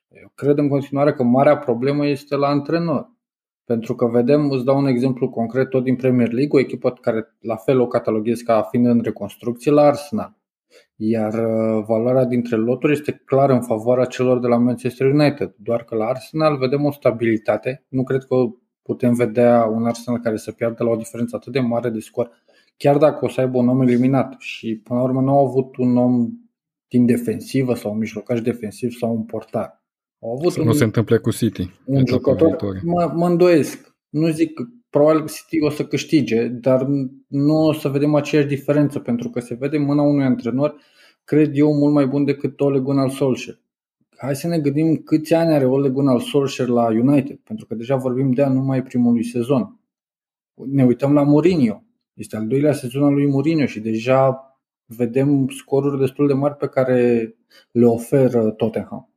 Eu cred în continuare că marea problemă este la antrenor. Pentru că vedem, îți dau un exemplu concret tot din Premier League, o echipă care la fel o cataloghez ca fiind în reconstrucție la Arsenal. Iar uh, valoarea dintre loturi este clar în favoarea celor de la Manchester United, doar că la Arsenal vedem o stabilitate. Nu cred că putem vedea un Arsenal care să piardă la o diferență atât de mare de scor, chiar dacă o să aibă un om eliminat. Și până la urmă nu au avut un om din defensivă sau un mijlocaș defensiv sau un portar. Au avut Să un, nu se întâmple cu City. un etapa jucător, viitoare. mă, mă îndoiesc. Nu zic că probabil City o să câștige, dar nu o să vedem aceeași diferență, pentru că se vede în mâna unui antrenor, cred eu, mult mai bun decât Ole Gunnar Solskjaer. Hai să ne gândim câți ani are Ole Gunnar Solskjaer la United, pentru că deja vorbim de anul numai primului sezon. Ne uităm la Mourinho. Este al doilea sezon al lui Mourinho și deja vedem scoruri destul de mari pe care le oferă Tottenham.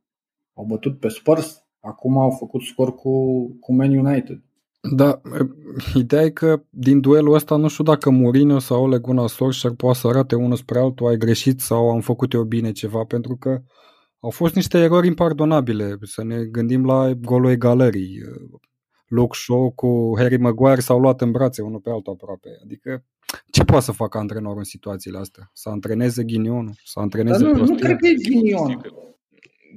Au bătut pe Spurs, acum au făcut scor cu, cu Man United. Da, ideea e că din duelul ăsta nu știu dacă Mourinho sau Ole Gunnar Solskjaer poate să arate unul spre altul, ai greșit sau am făcut eu bine ceva, pentru că au fost niște erori impardonabile. Să ne gândim la golul egalării. Luke Shaw cu Harry Maguire s-au luat în brațe unul pe altul aproape. Adică ce poate să facă antrenorul în situațiile astea? Să antreneze ghinionul? Să Dar antreneze nu, nu prostia? cred că e ghinion.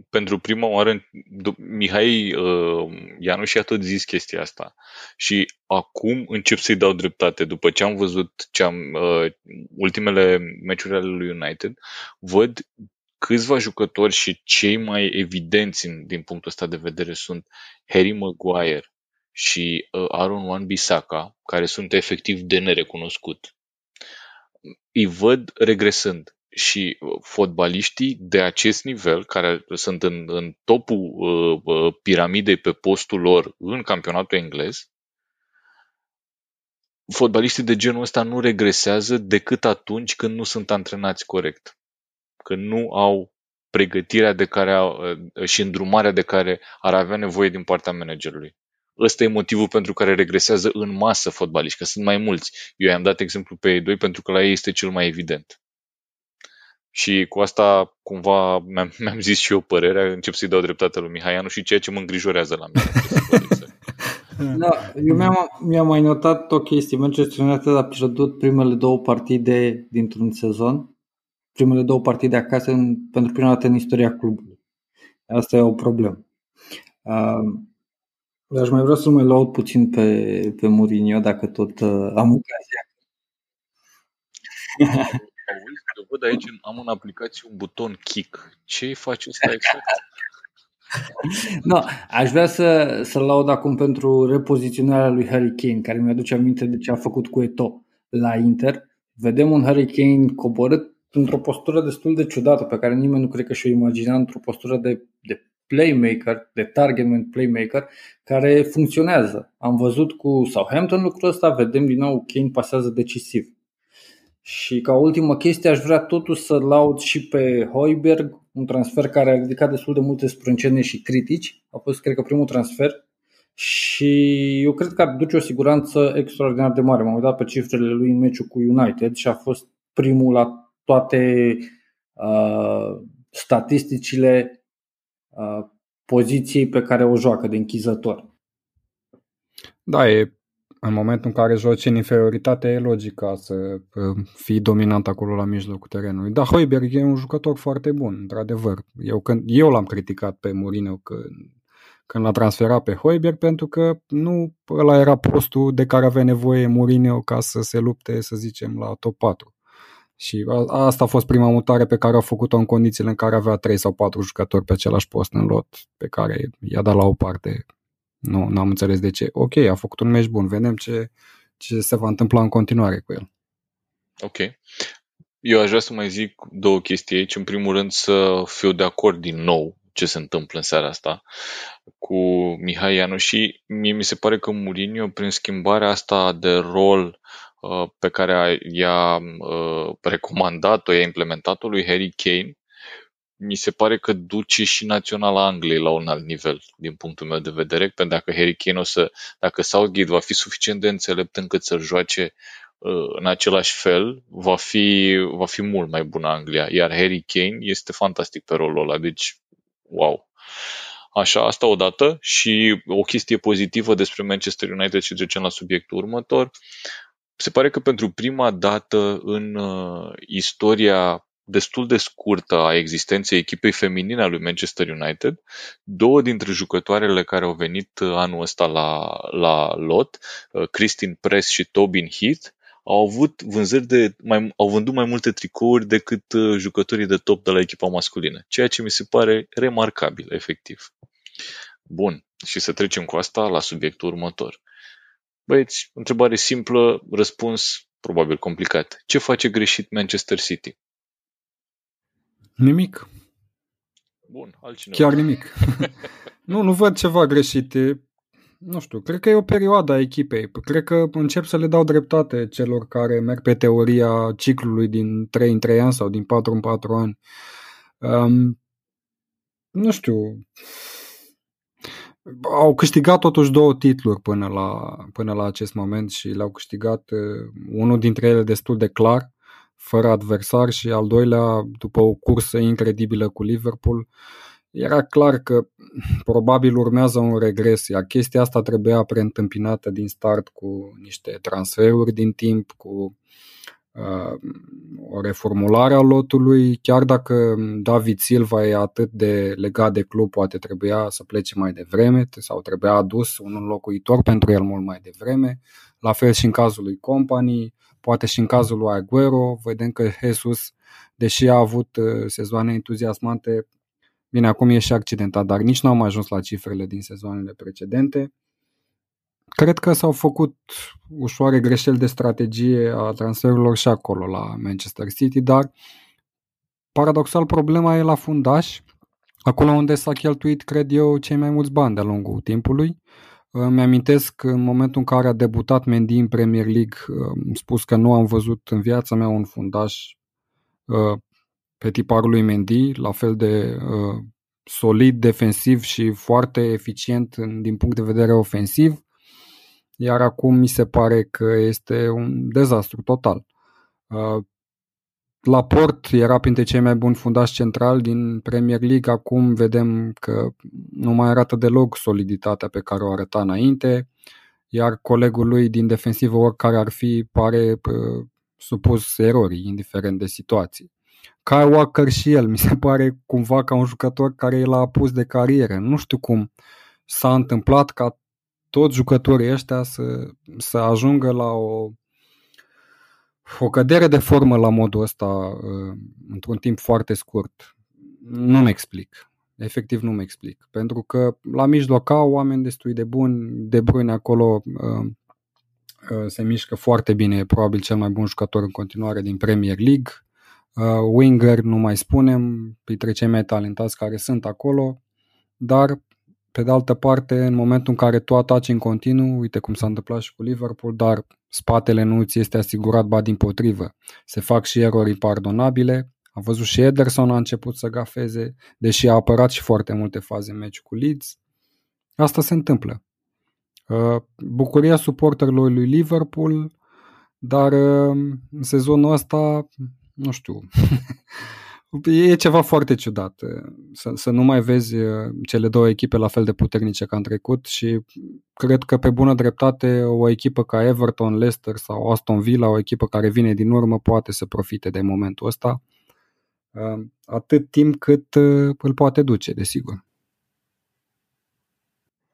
Pentru prima oară, du- Mihai uh, Ianuș și a tot zis chestia asta. Și acum încep să-i dau dreptate. După ce am văzut ce am, uh, ultimele meciuri ale lui United, văd câțiva jucători și cei mai evidenți în, din punctul ăsta de vedere sunt Harry Maguire și uh, Aaron Wan-Bissaka, care sunt efectiv de nerecunoscut. Îi văd regresând și uh, fotbaliștii de acest nivel, care sunt în, în topul uh, uh, piramidei pe postul lor în campionatul englez, fotbaliștii de genul ăsta nu regresează decât atunci când nu sunt antrenați corect. Când nu au pregătirea de care au, uh, și îndrumarea de care ar avea nevoie din partea managerului. Ăsta e motivul pentru care regresează în masă fotbaliști, că sunt mai mulți. Eu i-am dat exemplu pe ei doi pentru că la ei este cel mai evident. Și cu asta cumva mi-am, [laughs] mi-am zis și eu părerea, încep să-i dau dreptate lui Mihaianu și ceea ce mă îngrijorează la mine. [laughs] Da, eu mi-am, mi-am mai notat o chestie. Manchester United a pierdut primele două partide dintr-un sezon, primele două partide acasă în, pentru prima dată în istoria clubului. Asta e o problemă. Uh, aș mai vrea să-l mai laud puțin pe, pe Mourinho, dacă tot uh, am ocazia. Auzi, că văd aici, am în aplicație un buton kick. Ce îi face ăsta exact? [laughs] No, aș vrea să, să laud acum pentru repoziționarea lui Harry Kane, care mi-aduce aminte de ce a făcut cu Eto la Inter. Vedem un Harry Kane coborât într-o postură destul de ciudată, pe care nimeni nu cred că și-o imagina într-o postură de, de playmaker, de target man playmaker, care funcționează. Am văzut cu Southampton lucrul ăsta, vedem din nou Kane pasează decisiv. Și ca ultimă chestie aș vrea totuși să laud și pe Hoiberg, un transfer care a ridicat destul de multe sprâncene și critici. A fost, cred că, primul transfer și eu cred că aduce o siguranță extraordinar de mare. M-am uitat pe cifrele lui în meciul cu United și a fost primul la toate uh, statisticile uh, poziției pe care o joacă de închizător. Da, e în momentul în care joci în inferioritate, e logica să uh, fii dominant acolo la mijlocul terenului. Da, Hoiberg e un jucător foarte bun, într-adevăr. Eu, când, eu l-am criticat pe Mourinho când, când l-a transferat pe Hoiberg pentru că nu ăla era postul de care avea nevoie Mourinho ca să se lupte, să zicem, la top 4. Și a, asta a fost prima mutare pe care a făcut-o în condițiile în care avea 3 sau 4 jucători pe același post în lot, pe care i-a dat la o parte nu, n-am înțeles de ce. Ok, a făcut un meci bun, vedem ce, ce se va întâmpla în continuare cu el. Ok. Eu aș vrea să mai zic două chestii aici. În primul rând să fiu de acord din nou ce se întâmplă în seara asta cu Mihai Ianu și mie mi se pare că Mourinho, prin schimbarea asta de rol uh, pe care i-a uh, recomandat-o, i-a implementat-o lui Harry Kane, mi se pare că duce și naționala Angliei la un alt nivel, din punctul meu de vedere, pentru dacă Harry Kane o să, dacă Southgate va fi suficient de înțelept încât să-l joace uh, în același fel, va fi, va fi mult mai bună Anglia. Iar Harry Kane este fantastic pe rolul ăla, deci wow. Așa, asta odată și o chestie pozitivă despre Manchester United și trecem la subiectul următor. Se pare că pentru prima dată în uh, istoria destul de scurtă a existenței echipei feminine a lui Manchester United, două dintre jucătoarele care au venit anul ăsta la, la lot, Christine Press și Tobin Heath, au avut vânzări de mai, au vândut mai multe tricouri decât jucătorii de top de la echipa masculină, ceea ce mi se pare remarcabil, efectiv. Bun, și să trecem cu asta la subiectul următor. Băieți, întrebare simplă, răspuns probabil complicat. Ce face greșit Manchester City? Nimic. Bun, altcineva. Chiar nimic. [laughs] nu, nu văd ceva greșit. Nu știu, cred că e o perioadă a echipei. Cred că încep să le dau dreptate celor care merg pe teoria ciclului din 3 în 3 ani sau din 4 în 4 ani. Um, nu știu, au câștigat totuși două titluri până la, până la acest moment și le-au câștigat uh, unul dintre ele destul de clar, fără adversar și al doilea după o cursă incredibilă cu Liverpool. Era clar că probabil urmează un regres, iar chestia asta trebuia preîntâmpinată din start cu niște transferuri din timp, cu o reformulare a lotului, chiar dacă David Silva e atât de legat de club, poate trebuia să plece mai devreme sau trebuia adus un înlocuitor pentru el mult mai devreme. La fel și în cazul lui Company, poate și în cazul lui Aguero, vedem că Jesus, deși a avut uh, sezoane entuziasmante, bine, acum e și accidentat, dar nici nu am ajuns la cifrele din sezoanele precedente. Cred că s-au făcut ușoare greșeli de strategie a transferurilor și acolo la Manchester City, dar paradoxal problema e la fundaș, acolo unde s-a cheltuit, cred eu, cei mai mulți bani de-a lungul timpului. Îmi amintesc în momentul în care a debutat Mendy în Premier League, am spus că nu am văzut în viața mea un fundaș uh, pe tiparul lui Mendy, la fel de uh, solid defensiv și foarte eficient din punct de vedere ofensiv iar acum mi se pare că este un dezastru total. Uh, la port era printre cei mai buni fundași central din Premier League, acum vedem că nu mai arată deloc soliditatea pe care o arăta înainte, iar colegul lui din defensivă, oricare ar fi, pare uh, supus erorii, indiferent de situații. Kyle Walker și el mi se pare cumva ca un jucător care e la apus de carieră. Nu știu cum s-a întâmplat ca toți jucătorii ăștia să, să ajungă la o, o cădere de formă la modul ăsta uh, într-un timp foarte scurt. Nu-mi explic. Efectiv nu-mi explic. Pentru că la mijloc au oameni destui de buni, De Bruyne acolo uh, uh, se mișcă foarte bine, e probabil cel mai bun jucător în continuare din Premier League. Winger, nu mai spunem, printre cei mai talentați care sunt acolo, dar pe de altă parte, în momentul în care tu ataci în continuu, uite cum s-a întâmplat și cu Liverpool, dar spatele nu ți este asigurat, ba din potrivă. Se fac și erori pardonabile. A văzut și Ederson a început să gafeze, deși a apărat și foarte multe faze în meci cu Leeds. Asta se întâmplă. Uh, bucuria suporterilor lui Liverpool, dar uh, în sezonul ăsta, nu știu, [laughs] E ceva foarte ciudat să, să nu mai vezi cele două echipe la fel de puternice ca în trecut și cred că pe bună dreptate o echipă ca Everton, Leicester sau Aston Villa, o echipă care vine din urmă, poate să profite de momentul ăsta atât timp cât îl poate duce, desigur.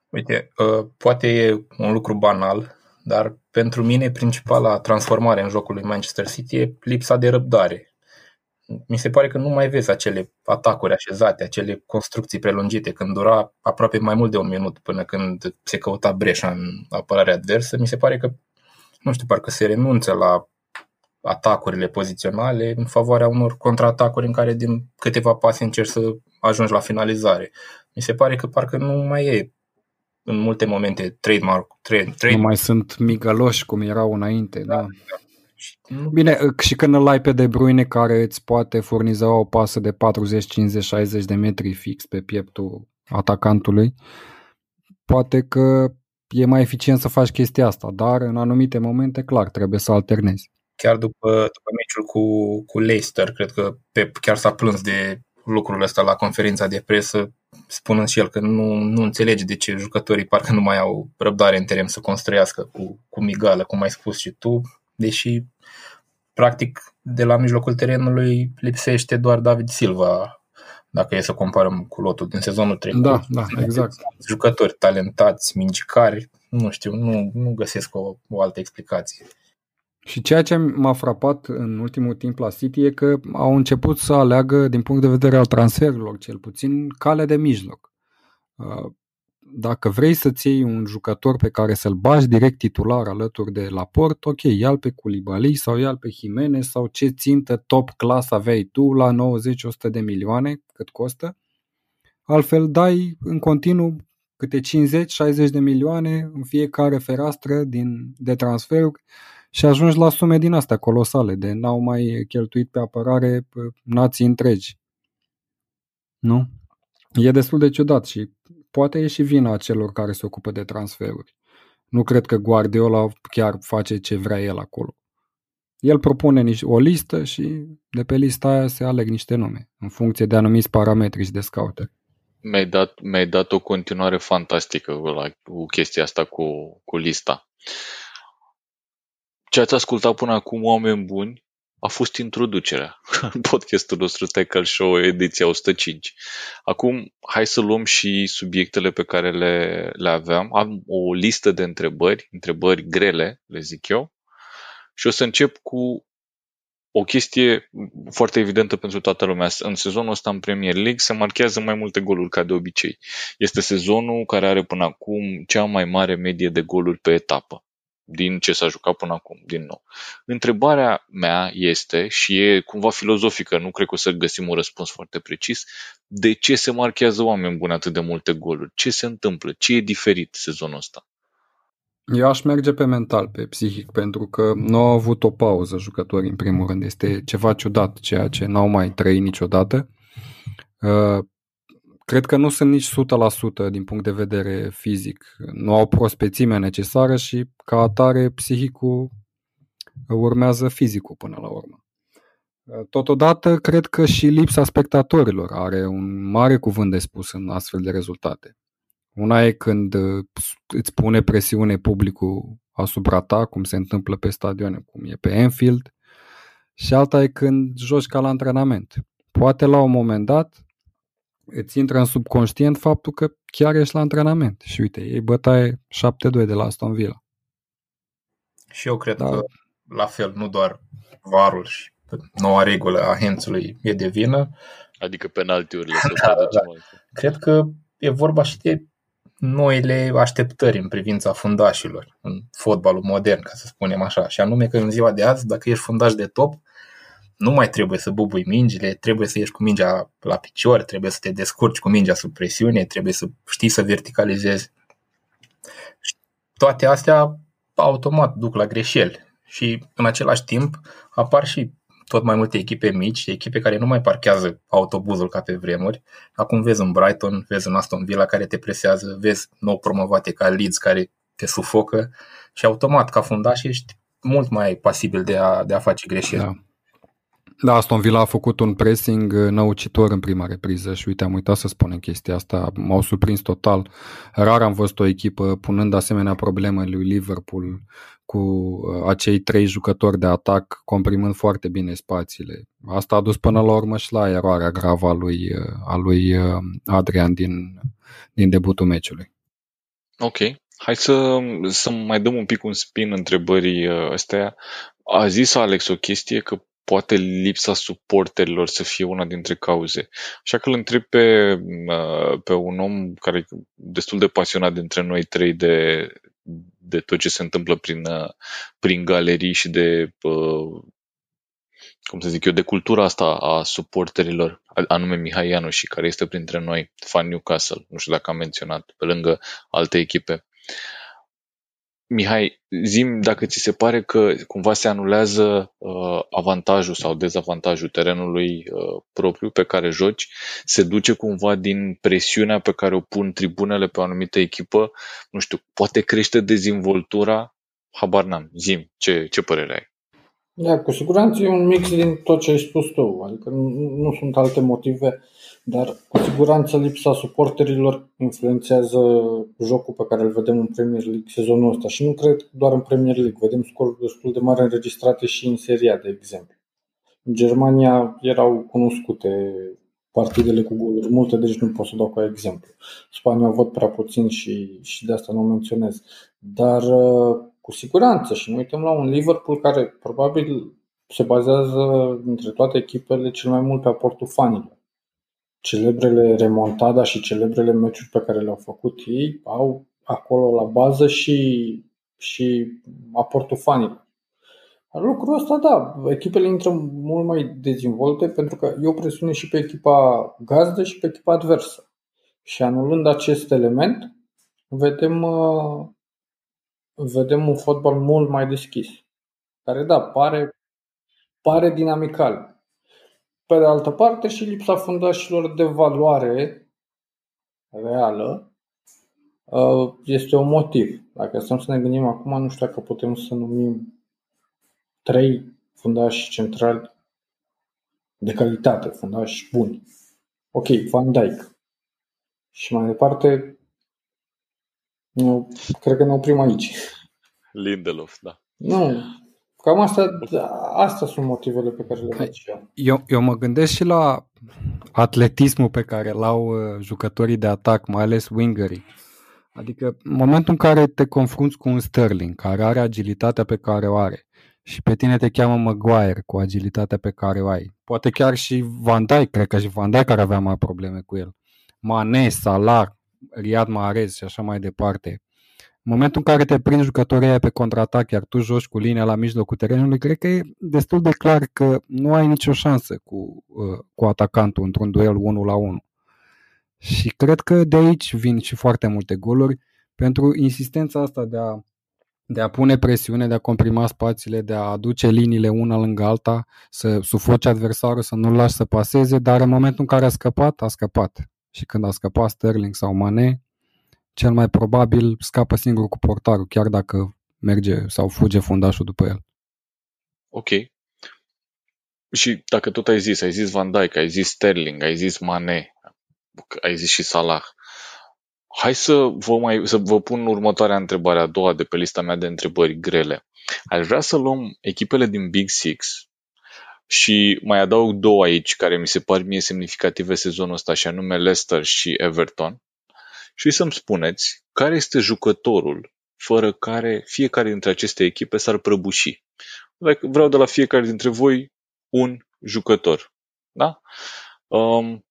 Uite, poate e un lucru banal, dar pentru mine principala transformare în jocul lui Manchester City e lipsa de răbdare mi se pare că nu mai vezi acele atacuri așezate, acele construcții prelungite, când dura aproape mai mult de un minut până când se căuta breșa în apărarea adversă. Mi se pare că, nu știu, parcă se renunță la atacurile poziționale în favoarea unor contraatacuri în care din câteva pase încerci să ajungi la finalizare. Mi se pare că parcă nu mai e în multe momente trademark. Trade, trade. Nu mai sunt migăloși cum erau înainte, da. da. Da. Bine, și când îl ai pe De Bruyne care îți poate furniza o pasă de 40, 50, 60 de metri fix pe pieptul atacantului, poate că e mai eficient să faci chestia asta, dar în anumite momente, clar, trebuie să alternezi. Chiar după, după meciul cu, cu Leicester, cred că Pep chiar s-a plâns de lucrul ăsta la conferința de presă, spunând și el că nu, nu înțelege de ce jucătorii parcă nu mai au răbdare în teren să construiască cu, cu migală, cum ai spus și tu, deși practic de la mijlocul terenului lipsește doar David Silva, dacă e să comparăm cu lotul din sezonul trecut. Da, da, exact. Jucători talentați, mingicari, nu știu, nu, nu găsesc o, o altă explicație. Și ceea ce m-a frapat în ultimul timp la City e că au început să aleagă, din punct de vedere al transferurilor, cel puțin, calea de mijloc. Uh, dacă vrei să-ți iei un jucător pe care să-l bagi direct titular alături de Laport, ok, ia pe Culibali sau ia pe Jimenez sau ce țintă top class aveai tu la 90-100 de milioane, cât costă. Altfel dai în continuu câte 50-60 de milioane în fiecare fereastră din, de transferuri și ajungi la sume din astea colosale, de n-au mai cheltuit pe apărare nații întregi. Nu? E destul de ciudat și poate e și vina celor care se ocupă de transferuri. Nu cred că Guardiola chiar face ce vrea el acolo. El propune o listă și de pe lista aia se aleg niște nume, în funcție de anumiți parametri și de scouter. Mi-ai dat, mi-ai dat o continuare fantastică la, cu chestia asta cu, cu lista. Ce ați ascultat până acum, oameni buni, a fost introducerea [laughs] în podcastul nostru Tackle Show, ediția 105. Acum, hai să luăm și subiectele pe care le, le aveam. Am o listă de întrebări, întrebări grele, le zic eu, și o să încep cu o chestie foarte evidentă pentru toată lumea. În sezonul ăsta în Premier League se marchează mai multe goluri ca de obicei. Este sezonul care are până acum cea mai mare medie de goluri pe etapă din ce s-a jucat până acum, din nou. Întrebarea mea este, și e cumva filozofică, nu cred că o să găsim un răspuns foarte precis, de ce se marchează oameni buni atât de multe goluri? Ce se întâmplă? Ce e diferit sezonul ăsta? Eu aș merge pe mental, pe psihic, pentru că nu au avut o pauză jucătorii, în primul rând. Este ceva ciudat, ceea ce n-au mai trăit niciodată. Uh, Cred că nu sunt nici 100% din punct de vedere fizic. Nu au prospețimea necesară și ca atare psihicul urmează fizicul până la urmă. Totodată, cred că și lipsa spectatorilor are un mare cuvânt de spus în astfel de rezultate. Una e când îți pune presiune publicul asupra ta, cum se întâmplă pe stadioane, cum e pe Enfield, și alta e când joci ca la antrenament. Poate la un moment dat îți intră în subconștient faptul că chiar ești la antrenament. Și uite, ei bătaie 7-2 de la Aston Villa. Și eu cred da. că la fel, nu doar varul și noua regulă a Hensului e de vină. Adică penaltiurile. [laughs] da, da. Cred că e vorba și de noile așteptări în privința fundașilor în fotbalul modern, ca să spunem așa. Și anume că în ziua de azi, dacă ești fundaș de top, nu mai trebuie să bubui mingile, trebuie să ieși cu mingea la picior, trebuie să te descurci cu mingea sub presiune, trebuie să știi să verticalizezi. Toate astea automat duc la greșeli și în același timp apar și tot mai multe echipe mici, echipe care nu mai parchează autobuzul ca pe vremuri. Acum vezi în Brighton, vezi în Aston Villa care te presează, vezi nou promovate ca Leeds care te sufocă și automat ca fundaș ești mult mai pasibil de a, de a face greșeli. Da. Da, Aston Villa a făcut un pressing uh, năucitor în prima repriză și uite, am uitat să spunem chestia asta, m-au surprins total. Rar am văzut o echipă punând asemenea probleme lui Liverpool cu uh, acei trei jucători de atac, comprimând foarte bine spațiile. Asta a dus până la urmă și la eroarea gravă a lui, uh, a lui Adrian din, din debutul meciului. Ok. Hai să, să mai dăm un pic un spin întrebării astea. A zis Alex o chestie că poate lipsa suporterilor să fie una dintre cauze. Așa că îl întreb pe, uh, pe un om care e destul de pasionat dintre noi trei de, de tot ce se întâmplă prin, uh, prin galerii și de uh, cum să zic eu, de cultura asta a suporterilor, anume Mihai Ianu și care este printre noi, fan Newcastle, nu știu dacă am menționat, pe lângă alte echipe. Mihai, zim dacă ți se pare că cumva se anulează uh, avantajul sau dezavantajul terenului uh, propriu pe care joci, se duce cumva din presiunea pe care o pun tribunele pe o anumită echipă, nu știu, poate crește dezvoltura? Habar n-am, zim, ce, ce părere ai? Da, cu siguranță e un mix din tot ce ai spus tu, adică nu, nu sunt alte motive dar cu siguranță lipsa suporterilor influențează jocul pe care îl vedem în Premier League sezonul ăsta și nu cred doar în Premier League, vedem scoruri destul de mari înregistrate și în Seria, de exemplu. În Germania erau cunoscute partidele cu goluri multe, deci nu pot să dau ca exemplu. Spania văd prea puțin și, și de asta nu o menționez. Dar uh, cu siguranță și ne uităm la un Liverpool care probabil se bazează între toate echipele cel mai mult pe aportul fanilor. Celebrele remontada și celebrele meciuri pe care le-au făcut ei au acolo la bază și, și aportul fanilor. Lucrul ăsta, da, echipele intră mult mai dezvolte pentru că eu presune și pe echipa gazdă și pe echipa adversă. Și anulând acest element, vedem, uh, vedem un fotbal mult mai deschis. Care, da, pare, pare dinamical. Pe de altă parte, și lipsa fundașilor de valoare reală uh, este un motiv. Dacă stăm să ne gândim acum, nu știu dacă putem să numim trei fundași centrali de calitate, fundași buni. Ok, Van Dijk. Și mai departe, nu, cred că ne oprim aici. Lindelof, da. Nu, cam asta, asta sunt motivele pe care le văd și eu. eu. Eu mă gândesc și la atletismul pe care îl au uh, jucătorii de atac, mai ales wingerii. Adică în momentul în care te confrunți cu un Sterling care are agilitatea pe care o are, și pe tine te cheamă Maguire cu agilitatea pe care o ai. Poate chiar și Van Dijk, cred că și Van Dijk ar avea mai probleme cu el. Mane, Salah, Riyad Mahrez și așa mai departe. În momentul în care te prinzi jucătorii pe contraatac, iar tu joci cu linia la mijlocul terenului, cred că e destul de clar că nu ai nicio șansă cu, uh, cu atacantul într-un duel 1 la 1. Și cred că de aici vin și foarte multe goluri pentru insistența asta de a de a pune presiune, de a comprima spațiile, de a aduce liniile una lângă alta, să sufoci adversarul, să nu-l lași să paseze, dar în momentul în care a scăpat, a scăpat. Și când a scăpat Sterling sau Mane, cel mai probabil scapă singur cu portarul, chiar dacă merge sau fuge fundașul după el. Ok. Și dacă tot ai zis, ai zis Van Dijk, ai zis Sterling, ai zis Mane, ai zis și Salah, Hai să vă, mai, să vă pun următoarea întrebare, a doua de pe lista mea de întrebări grele. Aș vrea să luăm echipele din Big Six și mai adaug două aici care mi se par mie semnificative sezonul ăsta și anume Leicester și Everton și să-mi spuneți care este jucătorul fără care fiecare dintre aceste echipe s-ar prăbuși. Vreau de la fiecare dintre voi un jucător. Da? Um,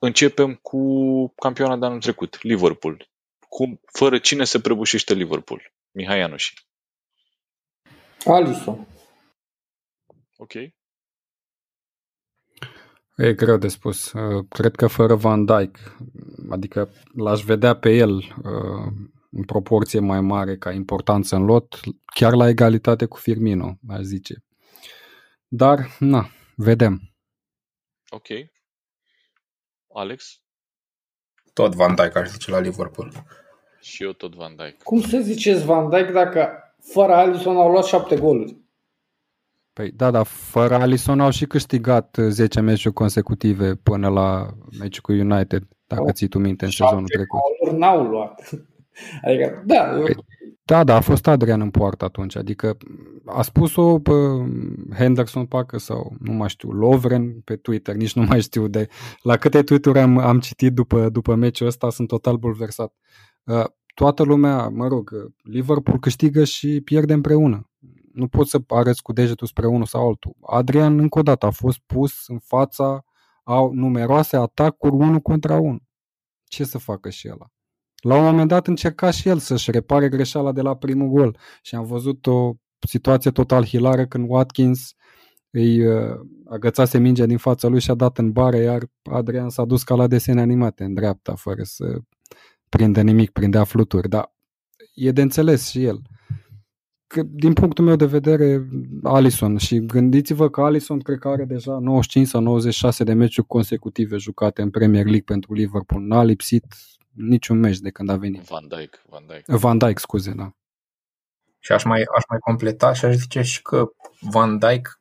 Începem cu campioana de anul trecut, Liverpool. Cum, fără cine se prăbușește Liverpool? Mihai Anuși. Alisson. Ok. E greu de spus. Uh, cred că fără Van Dijk, adică l-aș vedea pe el uh, în proporție mai mare ca importanță în lot, chiar la egalitate cu Firmino, aș zice. Dar, na, vedem. Ok. Alex? Tot Van Dijk aș zice la Liverpool. Și eu tot Van Dijk. Cum să ziceți Van Dijk dacă fără Alisson au luat șapte goluri? Păi da, dar fără Alisson au și câștigat 10 meciuri consecutive până la meciul cu United, dacă oh, ții tu minte în sezonul trecut. Goluri n-au luat. [laughs] Adică, da, păi, da, da, a fost Adrian în poartă atunci, adică a spus-o pe Henderson parcă sau nu mai știu, Lovren pe Twitter, nici nu mai știu de la câte tweet am, am citit după, după meciul ăsta, sunt total bulversat. Uh, toată lumea, mă rog, Liverpool câștigă și pierde împreună. Nu poți să arăți cu degetul spre unul sau altul. Adrian, încă o dată, a fost pus în fața au numeroase atacuri unul contra unul. Ce să facă și el? La un moment dat încerca și el să-și repare greșeala de la primul gol și am văzut o situație total hilară când Watkins îi uh, agățase mingea din fața lui și a dat în bare, iar Adrian s-a dus ca la desene animate în dreapta, fără să prindă nimic, prindea fluturi, dar e de înțeles și el. Că, din punctul meu de vedere, Alison și gândiți-vă că Alison cred că are deja 95 sau 96 de meciuri consecutive jucate în Premier League pentru Liverpool. N-a lipsit niciun meci de când a venit. Van Dijk. Van Dijk, Van Dijk scuze, da. Și aș mai, aș mai completa și aș zice și că Van Dijk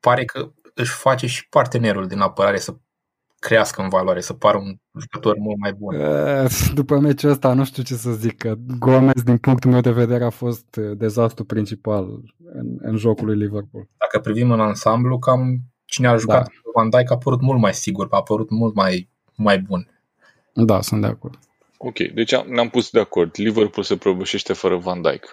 pare că își face și partenerul din apărare să crească în valoare, să pară un jucător mult mai bun. [laughs] După meciul ăsta nu știu ce să zic, că Gomez din punctul meu de vedere a fost dezastru principal în, în jocul lui Liverpool. Dacă dacă privim în ansamblu, cam cine a jucat Da. Van Dijk a părut mult mai sigur, a părut mult mai, mai bun. Da, sunt de acord. Ok, deci am- ne-am pus de acord. Liverpool se prăbușește fără Van Dijk.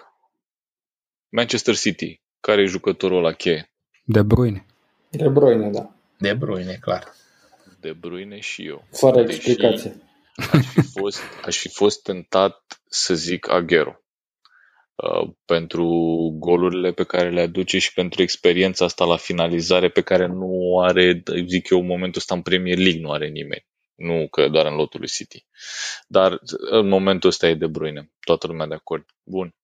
Manchester City, care e jucătorul la cheie? De Bruyne. De Bruyne, da. De Bruyne, clar. De Bruyne și eu. Fără Deși explicație. Aș fi fost, aș fi fost tentat să zic Aguero. Uh, pentru golurile pe care le aduce și pentru experiența asta la finalizare pe care nu o are, zic eu, în momentul ăsta în Premier League nu are nimeni. Nu că doar în lotul lui City. Dar în momentul ăsta e de Bruyne. Toată lumea de acord. Bun.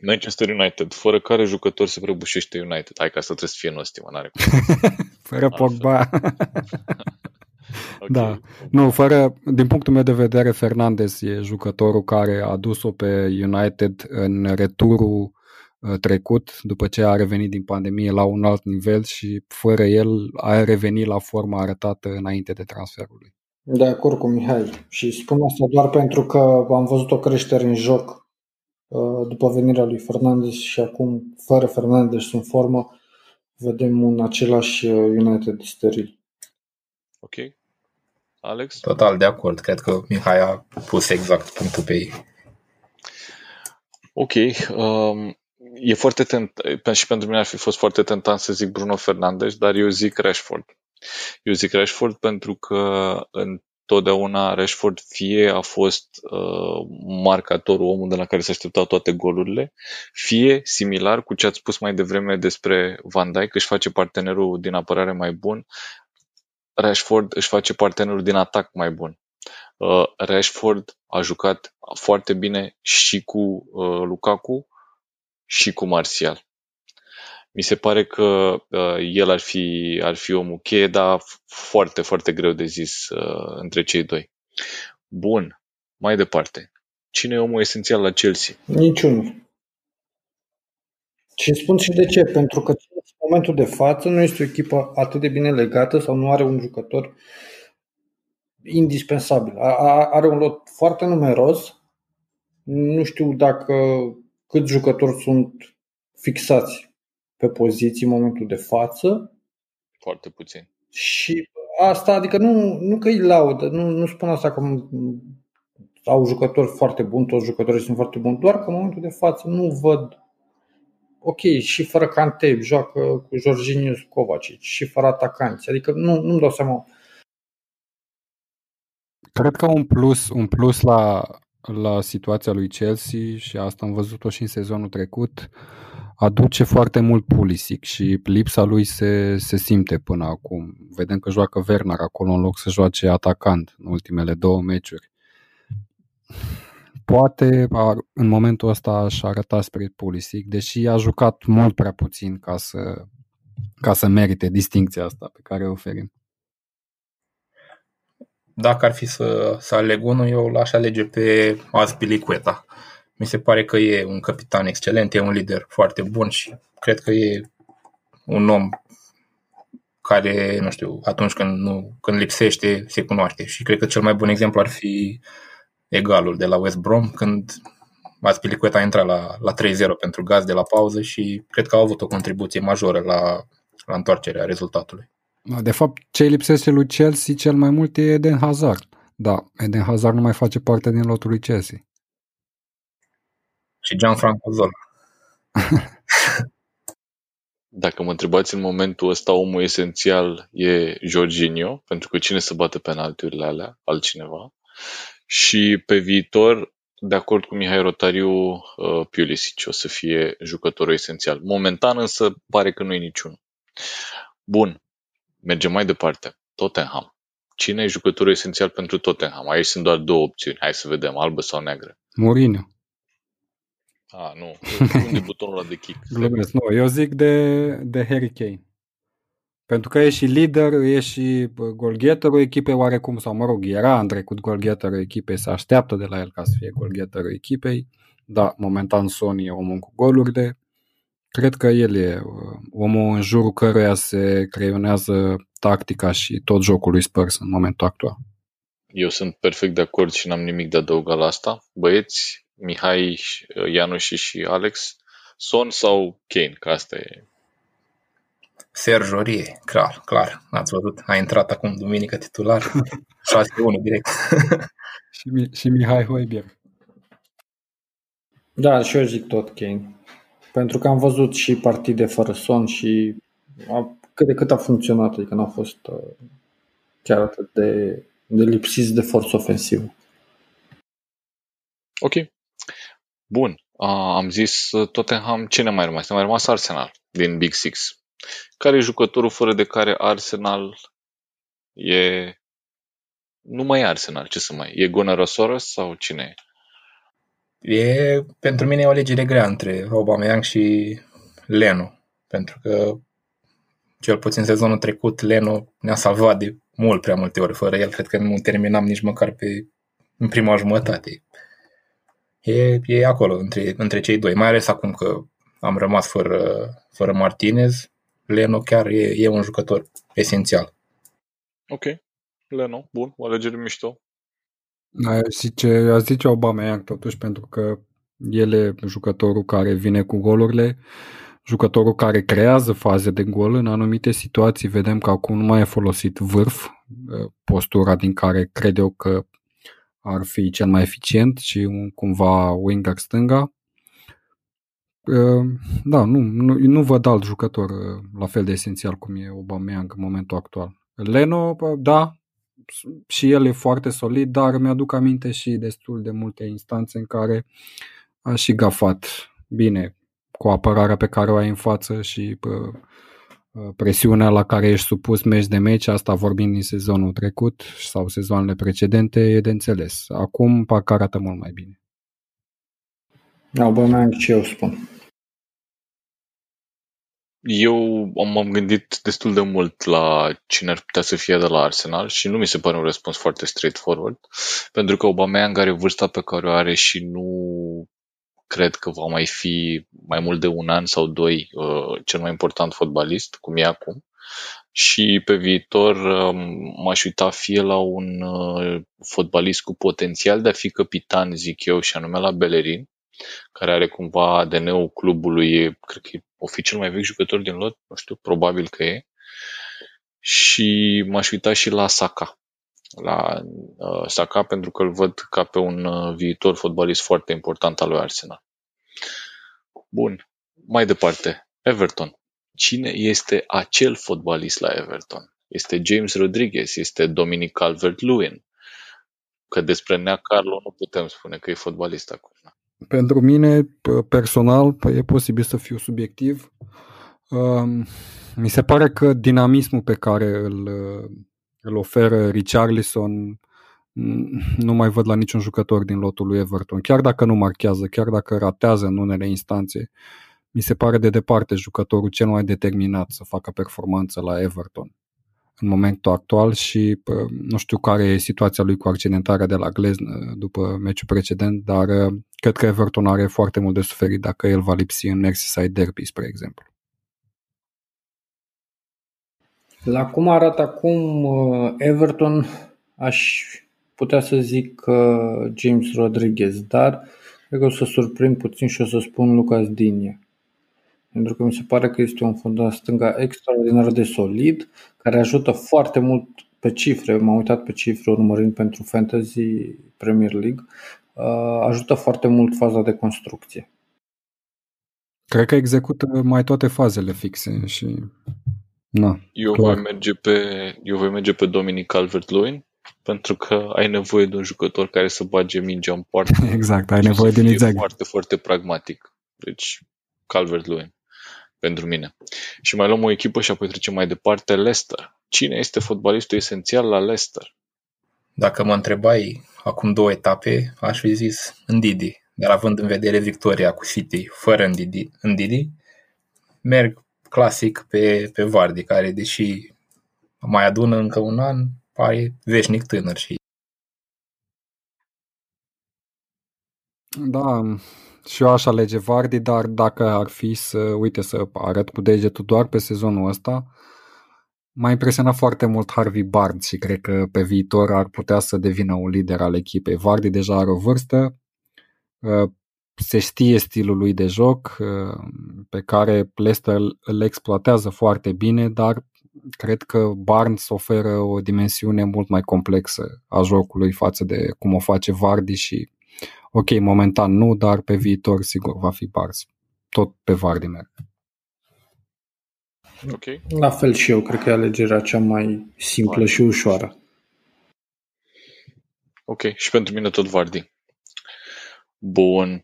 Manchester United, fără care jucător se prăbușește United? Hai că asta trebuie să fie nostim, n-are cum. [laughs] Fără Pogba. [laughs] [laughs] Ok. Da. Nu, fără, din punctul meu de vedere, Fernandez e jucătorul care a dus-o pe United în returul uh, trecut, după ce a revenit din pandemie la un alt nivel și fără el a revenit la forma arătată înainte de transferul lui. De acord cu Mihai. Și spun asta doar pentru că am văzut o creștere în joc uh, după venirea lui Fernandez și acum, fără Fernandez în formă, vedem un același uh, United steril. Ok. Alex? Total de acord. Cred că Mihai a pus exact punctul pe ei. Ok. Um, e foarte tent, și pentru mine ar fi fost foarte tentant să zic Bruno Fernandes, dar eu zic Rashford. Eu zic Rashford pentru că întotdeauna Rashford fie a fost uh, marcatorul, omul de la care se așteptau toate golurile, fie, similar cu ce ați spus mai devreme despre Van Dijk, își face partenerul din apărare mai bun, Rashford își face partenerul din atac mai bun. Uh, Rashford a jucat foarte bine și cu uh, Lukaku și cu Martial. Mi se pare că uh, el ar fi, ar fi omul cheie, dar foarte, foarte greu de zis uh, între cei doi. Bun, mai departe. Cine e omul esențial la Chelsea? Niciunul. Și spun și de ce. Pentru că în momentul de față nu este o echipă atât de bine legată sau nu are un jucător indispensabil. A- a- Are un lot foarte numeros. Nu știu dacă câți jucători sunt fixați pe poziții în momentul de față Foarte puțin. și asta, adică nu, nu că îi laudă, nu, nu spun asta că m- au jucători foarte buni, toți jucătorii sunt foarte buni, doar că în momentul de față nu văd ok, și fără Cante joacă cu Jorginho Kovacic și fără atacanți, adică nu, nu-mi dau seama Cred că un plus, un plus la, la situația lui Chelsea și asta am văzut-o și în sezonul trecut, aduce foarte mult Pulisic și lipsa lui se, se simte până acum. Vedem că joacă Werner acolo în loc să joace atacant în ultimele două meciuri. Poate ar, în momentul ăsta aș arăta spre Pulisic, deși a jucat mult prea puțin ca să, ca să merite distincția asta pe care o oferim. Dacă ar fi să, să aleg unul, eu l-aș alege pe Azpilicueta. Mi se pare că e un capitan excelent, e un lider foarte bun și cred că e un om care, nu știu, atunci când, nu, când lipsește, se cunoaște. Și cred că cel mai bun exemplu ar fi egalul de la West Brom, când Azpilicueta a intrat la, la 3-0 pentru gaz de la pauză și cred că au avut o contribuție majoră la, la întoarcerea rezultatului. De fapt, ce îi lipsește lui Chelsea cel mai mult e Eden Hazard. Da, Eden Hazard nu mai face parte din lotul lui Chelsea. Și Gianfranco Zola. [laughs] Dacă mă întrebați în momentul ăsta, omul esențial e Jorginho, pentru că cine să bate penaltiurile alea? Altcineva. Și pe viitor, de acord cu Mihai Rotariu, uh, Pulisic o să fie jucătorul esențial. Momentan însă pare că nu e niciunul. Bun, mergem mai departe. Tottenham. Cine e jucătorul esențial pentru Tottenham? Aici sunt doar două opțiuni. Hai să vedem, albă sau neagră. Mourinho. Ah, nu. Unde e butonul ăla de kick? Glumesc. Nu, eu zic de, de Harry Kane. Pentru că e și lider, e și golgheterul echipei oarecum, sau mă rog, era în trecut golgheterul echipei, se așteaptă de la el ca să fie golgheterul echipei. Da, momentan Sony e omul cu golurile. Cred că el e uh, omul în jurul căruia se creionează tactica și tot jocul lui Spurs în momentul actual. Eu sunt perfect de acord și n-am nimic de adăugat la asta. Băieți, Mihai, Ianuș și, și Alex, Son sau Kane, că asta e. Serge Aurier, clar, clar, ați văzut, a intrat acum duminică titular, [laughs] 6-1 direct. [laughs] și, Mi- și Mihai Hoiberg. Da, și eu zic tot Kane. Pentru că am văzut și partide fără son și a, cât de cât a funcționat, adică n-a fost uh, chiar atât de, de lipsiți de forță ofensivă. Ok. Bun. Uh, am zis uh, Tottenham. Cine mai rămas? Ne mai rămas Arsenal din Big Six. Care e jucătorul fără de care Arsenal e... Nu mai e Arsenal, ce să mai e? E Gunnar Soros sau cine e? E, pentru mine e o alegere grea între Aubameyang și Leno, pentru că cel puțin sezonul trecut Leno ne-a salvat de mult prea multe ori. Fără el cred că nu terminam nici măcar pe, în prima jumătate. E, e acolo, între, între cei doi. Mai ales acum că am rămas fără, fără Martinez, Leno chiar e, e un jucător esențial. Ok. Leno, bun, o alegere mișto. Aș zice, aș zice Aubameyang totuși pentru că el e jucătorul care vine cu golurile, jucătorul care creează faze de gol în anumite situații. Vedem că acum nu mai e folosit vârf, postura din care cred eu că ar fi cel mai eficient și un, cumva winger stânga. Da, nu, nu, nu văd alt jucător la fel de esențial cum e Aubameyang în momentul actual. Leno, da, și el e foarte solid, dar mi-aduc aminte și destul de multe instanțe în care a și gafat bine cu apărarea pe care o ai în față și presiunea la care ești supus meci de meci, asta vorbind din sezonul trecut sau sezoanele precedente, e de înțeles. Acum parcă arată mult mai bine. Da, bă, ce eu spun. Eu m-am gândit destul de mult la cine ar putea să fie de la Arsenal și nu mi se pare un răspuns foarte straightforward, pentru că Aubameyang are vârsta pe care o are și nu cred că va mai fi mai mult de un an sau doi uh, cel mai important fotbalist, cum e acum. Și pe viitor um, m-aș uita fie la un uh, fotbalist cu potențial de a fi capitan, zic eu, și anume la Bellerin, care are cumva ADN-ul clubului, cred că o fi cel mai vechi jucător din lot, nu știu, probabil că e. Și m-aș uita și la Saka. La uh, Saka pentru că îl văd ca pe un uh, viitor fotbalist foarte important al lui Arsenal. Bun, mai departe, Everton. Cine este acel fotbalist la Everton? Este James Rodriguez, este Dominic Calvert-Lewin. Că despre Nea Carlo nu putem spune că e fotbalist acum. Pentru mine, personal, e posibil să fiu subiectiv. Um, mi se pare că dinamismul pe care îl, îl oferă Richarlison nu mai văd la niciun jucător din lotul lui Everton. Chiar dacă nu marchează, chiar dacă ratează în unele instanțe, mi se pare de departe jucătorul cel mai determinat să facă performanță la Everton în momentul actual și nu știu care e situația lui cu accidentarea de la Glezn după meciul precedent, dar cred că Everton are foarte mult de suferit dacă el va lipsi în Merseyside Derby, spre exemplu. La cum arată acum Everton, aș putea să zic James Rodriguez, dar cred că o să surprind puțin și o să spun Lucas Digne pentru că mi se pare că este un fundaș stânga extraordinar de solid, care ajută foarte mult pe cifre, m-am uitat pe cifre urmărind pentru Fantasy Premier League, uh, ajută foarte mult faza de construcție. Cred că execută mai toate fazele fixe și... Na, eu, clar. voi merge pe, eu voi merge pe Dominic Calvert-Lewin pentru că ai nevoie de un jucător care să bage mingea în poartă. [laughs] Exact, ai nevoie de un foarte, foarte pragmatic. Deci, Calvert-Lewin pentru mine. Și mai luăm o echipă și apoi trecem mai departe, Leicester. Cine este fotbalistul esențial la Leicester? Dacă mă întrebai acum două etape, aș fi zis Ndidi. Dar având în vedere victoria cu City fără Ndidi, Ndidi merg clasic pe, pe Vardy, care deși mai adună încă un an, pare veșnic tânăr și Da, și eu aș alege Vardy, dar dacă ar fi să, uite, să arăt cu degetul doar pe sezonul ăsta, m-a impresionat foarte mult Harvey Barnes și cred că pe viitor ar putea să devină un lider al echipei. Vardy deja are o vârstă, uh, se știe stilul lui de joc, uh, pe care Leicester îl exploatează foarte bine, dar cred că Barnes oferă o dimensiune mult mai complexă a jocului față de cum o face Vardy și ok, momentan nu, dar pe viitor sigur va fi Barnes. Tot pe Vardy merg. Ok. La fel și eu, cred că e alegerea cea mai simplă Vardy. și ușoară. Ok, și pentru mine tot Vardy. Bun.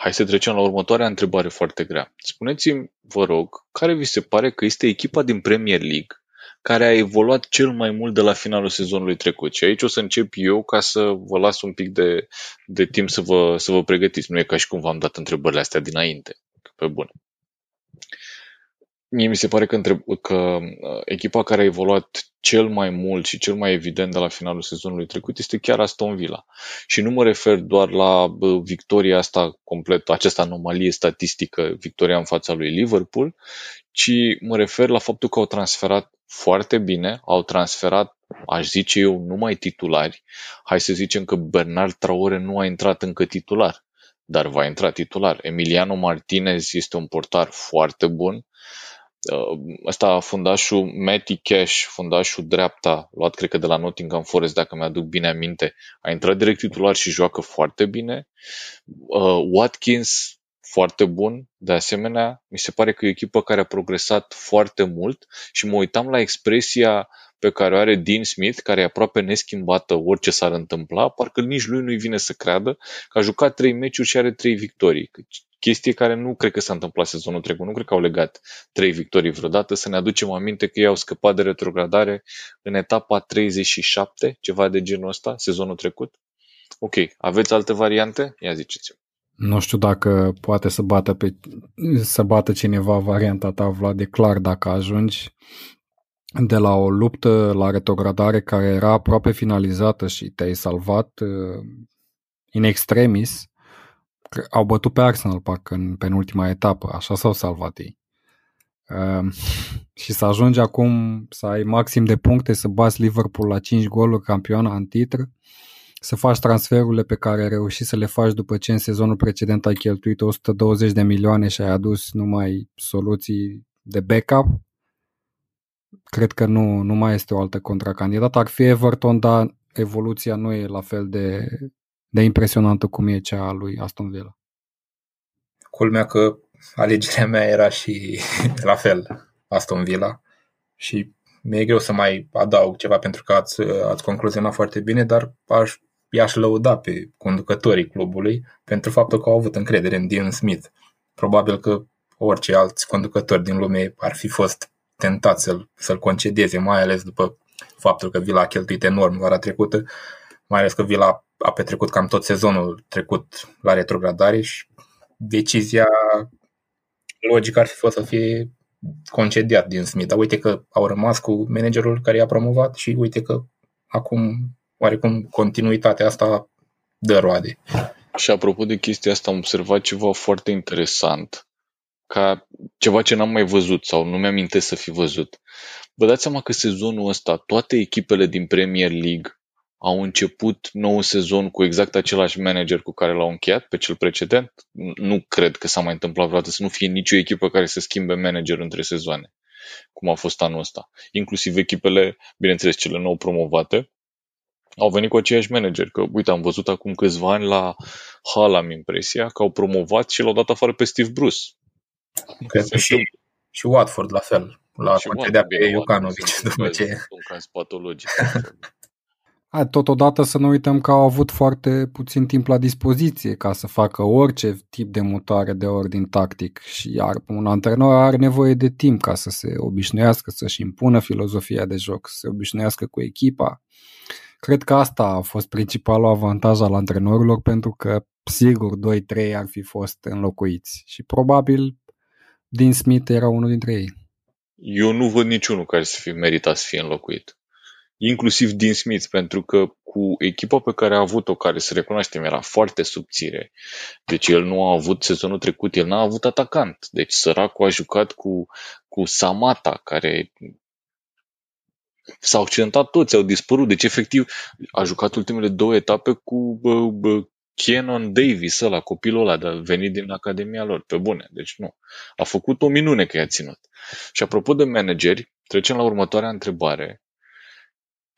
Hai să trecem la următoarea întrebare foarte grea. Spuneți-mi, vă rog, care vi se pare că este echipa din Premier League care a evoluat cel mai mult de la finalul sezonului trecut? Și aici o să încep eu ca să vă las un pic de, de timp să vă, să vă pregătiți. Nu e ca și cum v-am dat întrebările astea dinainte. Pe bune. Mie mi se pare că, întreb, că uh, echipa care a evoluat cel mai mult și cel mai evident de la finalul sezonului trecut este chiar Aston Villa. Și nu mă refer doar la bă, victoria asta complet, această anomalie statistică, victoria în fața lui Liverpool, ci mă refer la faptul că au transferat foarte bine, au transferat, aș zice eu, numai titulari. Hai să zicem că Bernard Traore nu a intrat încă titular, dar va intra titular. Emiliano Martinez este un portar foarte bun, ăsta fundașul Matty Cash, fundașul dreapta, luat cred că de la Nottingham Forest, dacă mi-aduc bine aminte, a intrat direct titular și joacă foarte bine. Uh, Watkins, foarte bun, de asemenea, mi se pare că e o echipă care a progresat foarte mult și mă uitam la expresia pe care o are Dean Smith, care e aproape neschimbată orice s-ar întâmpla, parcă nici lui nu-i vine să creadă că a jucat trei meciuri și are trei victorii chestie care nu cred că s-a întâmplat sezonul trecut. Nu cred că au legat trei victorii vreodată. Să ne aducem aminte că ei au scăpat de retrogradare în etapa 37, ceva de genul ăsta, sezonul trecut. Ok, aveți alte variante? Ia ziceți Nu știu dacă poate să bată, pe, să bată cineva varianta ta, Vlad, de clar dacă ajungi de la o luptă la retrogradare care era aproape finalizată și te-ai salvat uh, in extremis, au bătut pe Arsenal, parcă, în penultima etapă. Așa s-au salvat ei. Uh, [laughs] și să ajungi acum să ai maxim de puncte, să bați Liverpool la 5 goluri campioana în titr, să faci transferurile pe care ai reușit să le faci după ce în sezonul precedent ai cheltuit 120 de milioane și ai adus numai soluții de backup, cred că nu, nu mai este o altă contracandidată. Ar fi Everton, dar evoluția nu e la fel de, de impresionantă cum e cea a lui Aston Villa. Culmea că alegerea mea era și [laughs] la fel Aston Villa și mi-e greu să mai adaug ceva pentru că ați, ați concluzionat foarte bine, dar aș, i-aș lăuda pe conducătorii clubului pentru faptul că au avut încredere în Dean Smith. Probabil că orice alți conducători din lume ar fi fost tentați să-l, să-l concedeze, mai ales după faptul că Villa a cheltuit enorm vara trecută, mai ales că Villa a petrecut cam tot sezonul trecut la retrogradare și decizia logică ar fi fost să fie concediat din Smith. Dar uite că au rămas cu managerul care i-a promovat și uite că acum oarecum continuitatea asta dă roade. Și apropo de chestia asta, am observat ceva foarte interesant, ca ceva ce n-am mai văzut sau nu mi-am să fi văzut. Vă dați seama că sezonul ăsta toate echipele din Premier League au început nou sezon cu exact același manager cu care l-au încheiat pe cel precedent. Nu cred că s-a mai întâmplat vreodată să nu fie nicio echipă care să schimbe manager între sezoane, cum a fost anul ăsta. Inclusiv echipele, bineînțeles cele nou promovate, au venit cu aceiași manager. Că, uite, am văzut acum câțiva ani la Hall, am impresia, că au promovat și l-au dat afară pe Steve Bruce. Cred că și, și Watford la fel. La concedea pe Iucanovic după ce... Un caz patologic. A, totodată să nu uităm că au avut foarte puțin timp la dispoziție ca să facă orice tip de mutare de ordin tactic și iar un antrenor are nevoie de timp ca să se obișnuiască, să-și impună filozofia de joc, să se obișnuiască cu echipa. Cred că asta a fost principalul avantaj al antrenorilor pentru că sigur 2-3 ar fi fost înlocuiți și probabil din Smith era unul dintre ei. Eu nu văd niciunul care să fie meritat să fie înlocuit inclusiv din Smith, pentru că cu echipa pe care a avut-o, care să recunoaștem era foarte subțire, deci el nu a avut sezonul trecut, el n-a avut atacant, deci săracul a jucat cu, cu Samata, care s-au accidentat toți, au dispărut, deci efectiv a jucat ultimele două etape cu bă, bă, Kenon Davis, ăla, copilul ăla de venit din academia lor, pe bune. Deci nu. A făcut o minune că i-a ținut. Și apropo de manageri, trecem la următoarea întrebare.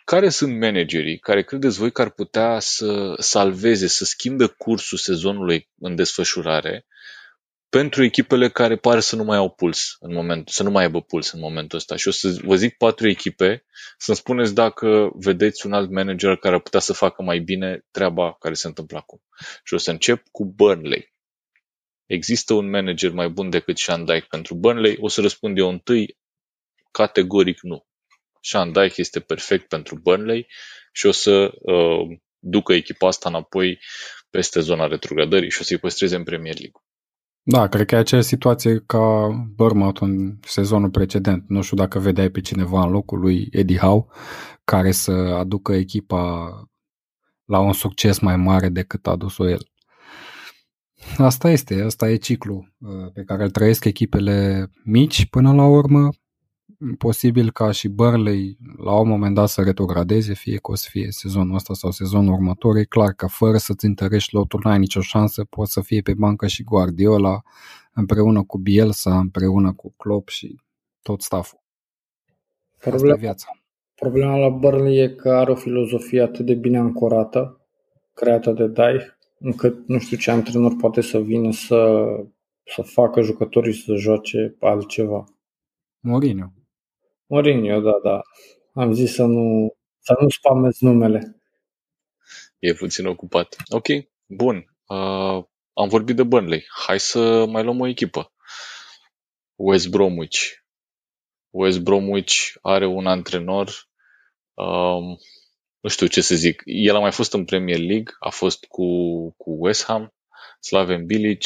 Care sunt managerii care credeți voi că ar putea să salveze, să schimbe cursul sezonului în desfășurare pentru echipele care pare să nu mai au puls în momentul, să nu mai aibă puls în momentul ăsta. Și o să vă zic patru echipe, să-mi spuneți dacă vedeți un alt manager care ar putea să facă mai bine treaba care se întâmplă acum. Și o să încep cu Burnley. Există un manager mai bun decât Sean Dyke pentru Burnley? O să răspund eu întâi, categoric nu. Sean Dyke este perfect pentru Burnley și o să uh, ducă echipa asta înapoi peste zona retrogradării și o să-i păstreze în Premier League. Da, cred că e aceeași situație ca Bournemouth în sezonul precedent. Nu știu dacă vedeai pe cineva în locul lui Eddie Howe care să aducă echipa la un succes mai mare decât a adus-o el. Asta este, asta e ciclu uh, pe care îl trăiesc echipele mici până la urmă posibil ca și Burnley la un moment dat să retrogradeze, fie că o să fie sezonul ăsta sau sezonul următor. E clar că fără să-ți întărești lotul n-ai nicio șansă, poți să fie pe bancă și Guardiola împreună cu Bielsa, împreună cu Klopp și tot stafful. Problema, viața. problema la Burnley e că are o filozofie atât de bine ancorată, creată de Dai, încât nu știu ce antrenor poate să vină să, să facă jucătorii să joace altceva. Mourinho. Mourinho, da, da. Am zis să nu, să nu spamez numele. E puțin ocupat. Ok, bun. Uh, am vorbit de Burnley. Hai să mai luăm o echipă. West Bromwich. West Bromwich are un antrenor, um, nu știu ce să zic, el a mai fost în Premier League, a fost cu, cu West Ham, Slaven Bilic,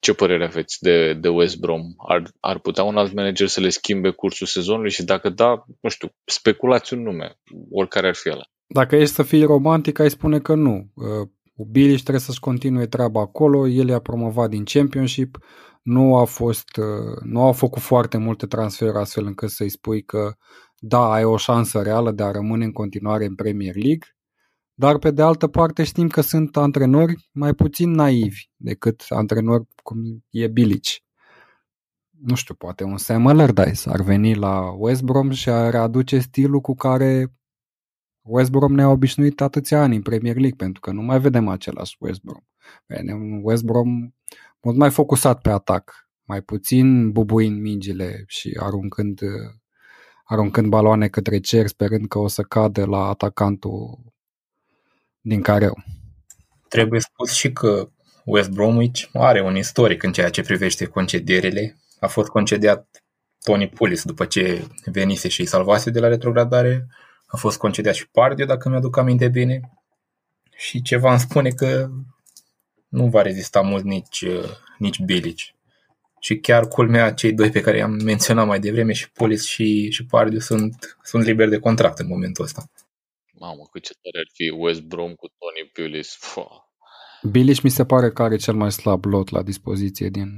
ce părere aveți de, de West Brom? Ar, ar putea un alt manager să le schimbe cursul sezonului și dacă da, nu știu, speculați un nume, oricare ar fi ăla. Dacă ești să fii romantic, ai spune că nu. Uh, Bilic trebuie să-și continue treaba acolo, el i-a promovat din Championship, nu a fost, uh, nu au făcut foarte multe transferuri astfel încât să-i spui că da, ai o șansă reală de a rămâne în continuare în Premier League dar pe de altă parte știm că sunt antrenori mai puțin naivi decât antrenori cum e Bilici. Nu știu, poate un Sam Allardyce ar veni la West Brom și ar aduce stilul cu care West Brom ne-a obișnuit atâția ani în Premier League, pentru că nu mai vedem același West Brom. Un West Brom mult mai focusat pe atac, mai puțin bubuind mingile și aruncând, aruncând baloane către cer, sperând că o să cadă la atacantul din care Trebuie spus și că West Bromwich are un istoric în ceea ce privește concedierile. A fost concediat Tony Pulis după ce venise și salvase de la retrogradare. A fost concediat și Pardiu, dacă mi-aduc aminte bine. Și ceva îmi spune că nu va rezista mult nici, nici Bilic. Și chiar culmea, cei doi pe care i-am menționat mai devreme, și Pulis și, și Pardiu, sunt, sunt liberi de contract în momentul ăsta. Mamă, cât ce tare ar fi West Brom cu Tony Pulis. [laughs] Bilic mi se pare că are cel mai slab lot la dispoziție din,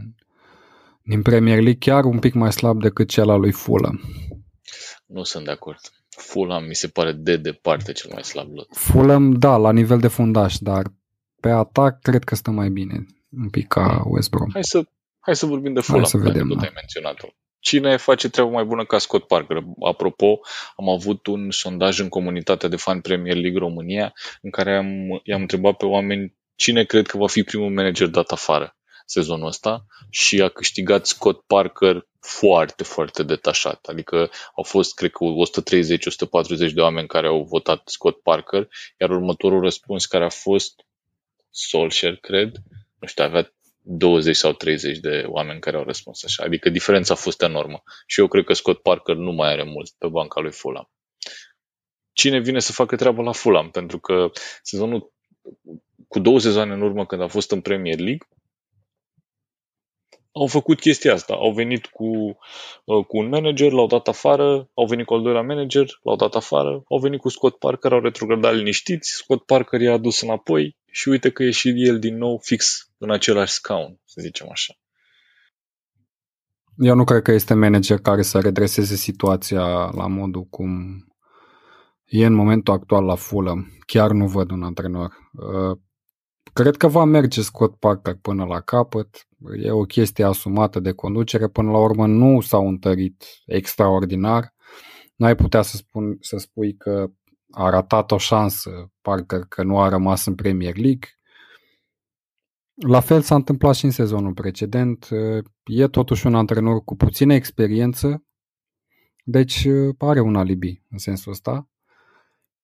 din Premier League, chiar un pic mai slab decât cel al lui Fulham. Nu sunt de acord. Fulham mi se pare de departe cel mai slab lot. Fulham, da, la nivel de fundaș, dar pe atac cred că stă mai bine un pic ca West Brom. Hai să, hai să vorbim de Fulham, hai să vedem, da. ai menționat-o cine face treaba mai bună ca Scott Parker. Apropo, am avut un sondaj în comunitatea de fan Premier League România în care am, i-am întrebat pe oameni cine cred că va fi primul manager dat afară sezonul ăsta și a câștigat Scott Parker foarte, foarte detașat. Adică au fost, cred că, 130-140 de oameni care au votat Scott Parker, iar următorul răspuns care a fost Solskjaer, cred, nu știu, avea 20 sau 30 de oameni care au răspuns așa. Adică diferența a fost enormă. Și eu cred că Scott Parker nu mai are mult pe banca lui Fulham. Cine vine să facă treaba la Fulham? Pentru că sezonul cu două sezoane în urmă când a fost în Premier League, au făcut chestia asta. Au venit cu, uh, cu un manager, l-au dat afară, au venit cu al doilea manager, l-au dat afară, au venit cu Scott Parker, au retrogradat liniștiți, Scott Parker i-a adus înapoi și uite că e și el din nou fix în același scaun, să zicem așa. Eu nu cred că este manager care să redreseze situația la modul cum e în momentul actual la Fulham. Chiar nu văd un antrenor. Uh, cred că va merge Scott Parker până la capăt. E o chestie asumată de conducere. Până la urmă nu s-au întărit extraordinar. Nu ai putea să, spun, să spui că a ratat o șansă Parker că nu a rămas în Premier League. La fel s-a întâmplat și în sezonul precedent. E totuși un antrenor cu puțină experiență, deci are un alibi în sensul ăsta.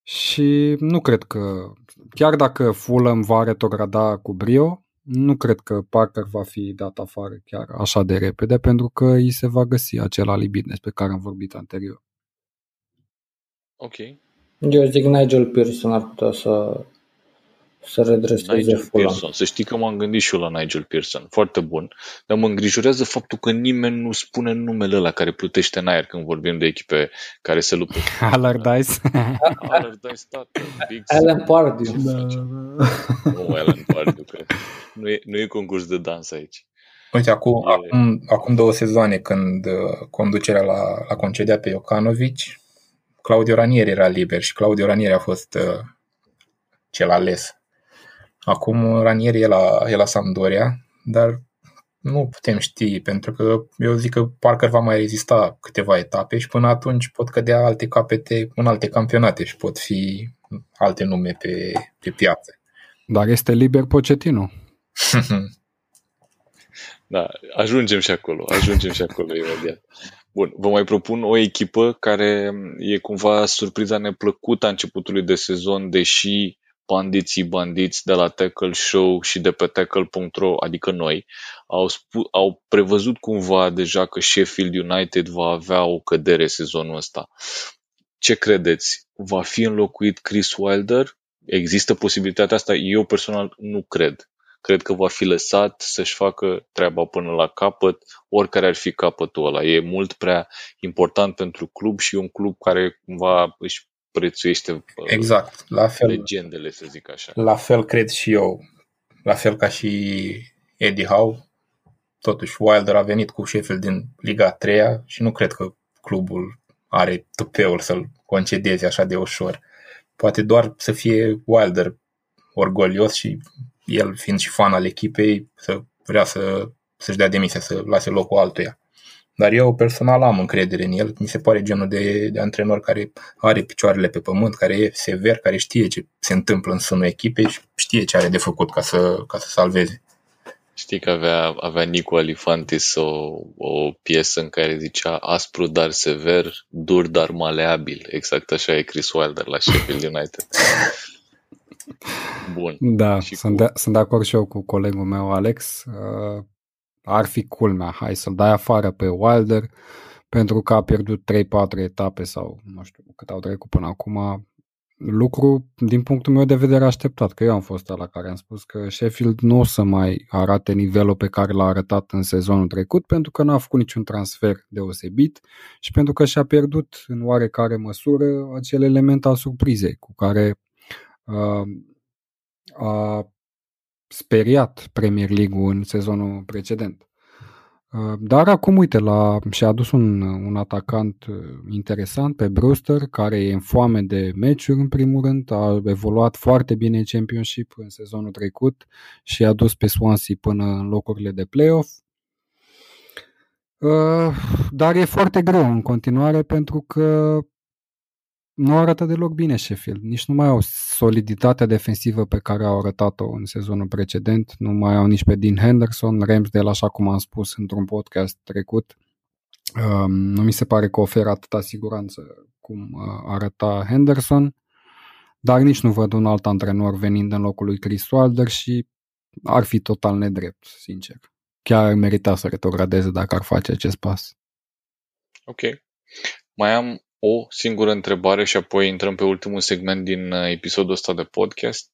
Și nu cred că, chiar dacă Fulham va retrograda cu brio, nu cred că Parker va fi dat afară chiar așa de repede, pentru că îi se va găsi acel alibi despre care am vorbit anterior. Ok. Eu zic Nigel Pearson ar putea să să redreseze Nigel Fulham. Pearson. Să știi că m-am gândit și eu la Nigel Pearson. Foarte bun. Dar mă îngrijorează faptul că nimeni nu spune numele ăla care plutește în aer când vorbim de echipe care se luptă. [laughs] Allardyce. [laughs] Allardyce, tată. Big Alan Pardew. da. Nu, Alan Pardew, că nu e, nu e concurs de dans aici. Uite, acum, E- acum, acum două sezoane când uh, conducerea la, la concedea pe Jokanovic, Claudio Ranieri era liber și Claudio Ranieri a fost uh, cel ales. Acum Ranieri e la, e la Sampdoria, dar nu putem ști, pentru că eu zic că Parker va mai rezista câteva etape și până atunci pot cădea alte capete în alte campionate și pot fi alte nume pe, pe piață. Dar este liber Pochettino. [laughs] Da, ajungem și acolo, ajungem și acolo imediat. Bun, vă mai propun o echipă care e cumva surpriza neplăcută a începutului de sezon, deși bandiții bandiți de la Tackle Show și de pe tackle.ro, adică noi, au, spu- au prevăzut cumva deja că Sheffield United va avea o cădere sezonul ăsta. Ce credeți? Va fi înlocuit Chris Wilder? Există posibilitatea asta? Eu personal nu cred. Cred că va fi lăsat să-și facă treaba până la capăt, oricare ar fi capătul ăla. E mult prea important pentru club și e un club care cumva își prețuiește uh, Exact, la fel. legendele, să zic așa. La fel cred și eu, la fel ca și Eddie Howe, totuși Wilder a venit cu Sheffield din Liga 3 și nu cred că clubul are tupeul să-l concedeze așa de ușor. Poate doar să fie Wilder orgolios și el fiind și fan al echipei să vrea să, să-și dea demisia, să lase locul altuia. Dar eu personal am încredere în el. Mi se pare genul de, de antrenor care are picioarele pe pământ, care e sever, care știe ce se întâmplă în sânul echipei și știe ce are de făcut ca să, ca să salveze. Știi că avea, avea Nico Alifantis o, o piesă în care zicea aspru dar sever, dur dar maleabil. Exact așa e Chris Wilder la Sheffield United. [laughs] Bun. Da, Și sunt, cu- de, sunt de acord și eu cu colegul meu, Alex. Uh, ar fi culmea, hai să-l dai afară pe Wilder, pentru că a pierdut 3-4 etape sau nu știu cât au trecut până acum. Lucru, din punctul meu de vedere, așteptat, că eu am fost la care am spus că Sheffield nu o să mai arate nivelul pe care l-a arătat în sezonul trecut, pentru că n-a făcut niciun transfer deosebit și pentru că și-a pierdut în oarecare măsură acel element al surprizei cu care uh, a speriat Premier League-ul în sezonul precedent. Uh, Dar acum, uite, la, și-a adus un, un atacant uh, interesant pe Brewster, care e în foame de meciuri, în primul rând, a evoluat foarte bine în Championship în sezonul trecut și a dus pe Swansea până în locurile de playoff. Uh, Dar e foarte greu în continuare pentru că nu arată deloc bine Sheffield. Nici nu mai au soliditatea defensivă pe care au arătat-o în sezonul precedent. Nu mai au nici pe Dean Henderson, Ramsdale, așa cum am spus într-un podcast trecut. Um, nu mi se pare că oferă atâta siguranță cum uh, arăta Henderson, dar nici nu văd un alt antrenor venind în locul lui Chris Wilder și ar fi total nedrept, sincer. Chiar ar merita să retrogradeze dacă ar face acest pas. Ok. Mai am o singură întrebare și apoi intrăm pe ultimul segment din uh, episodul ăsta de podcast.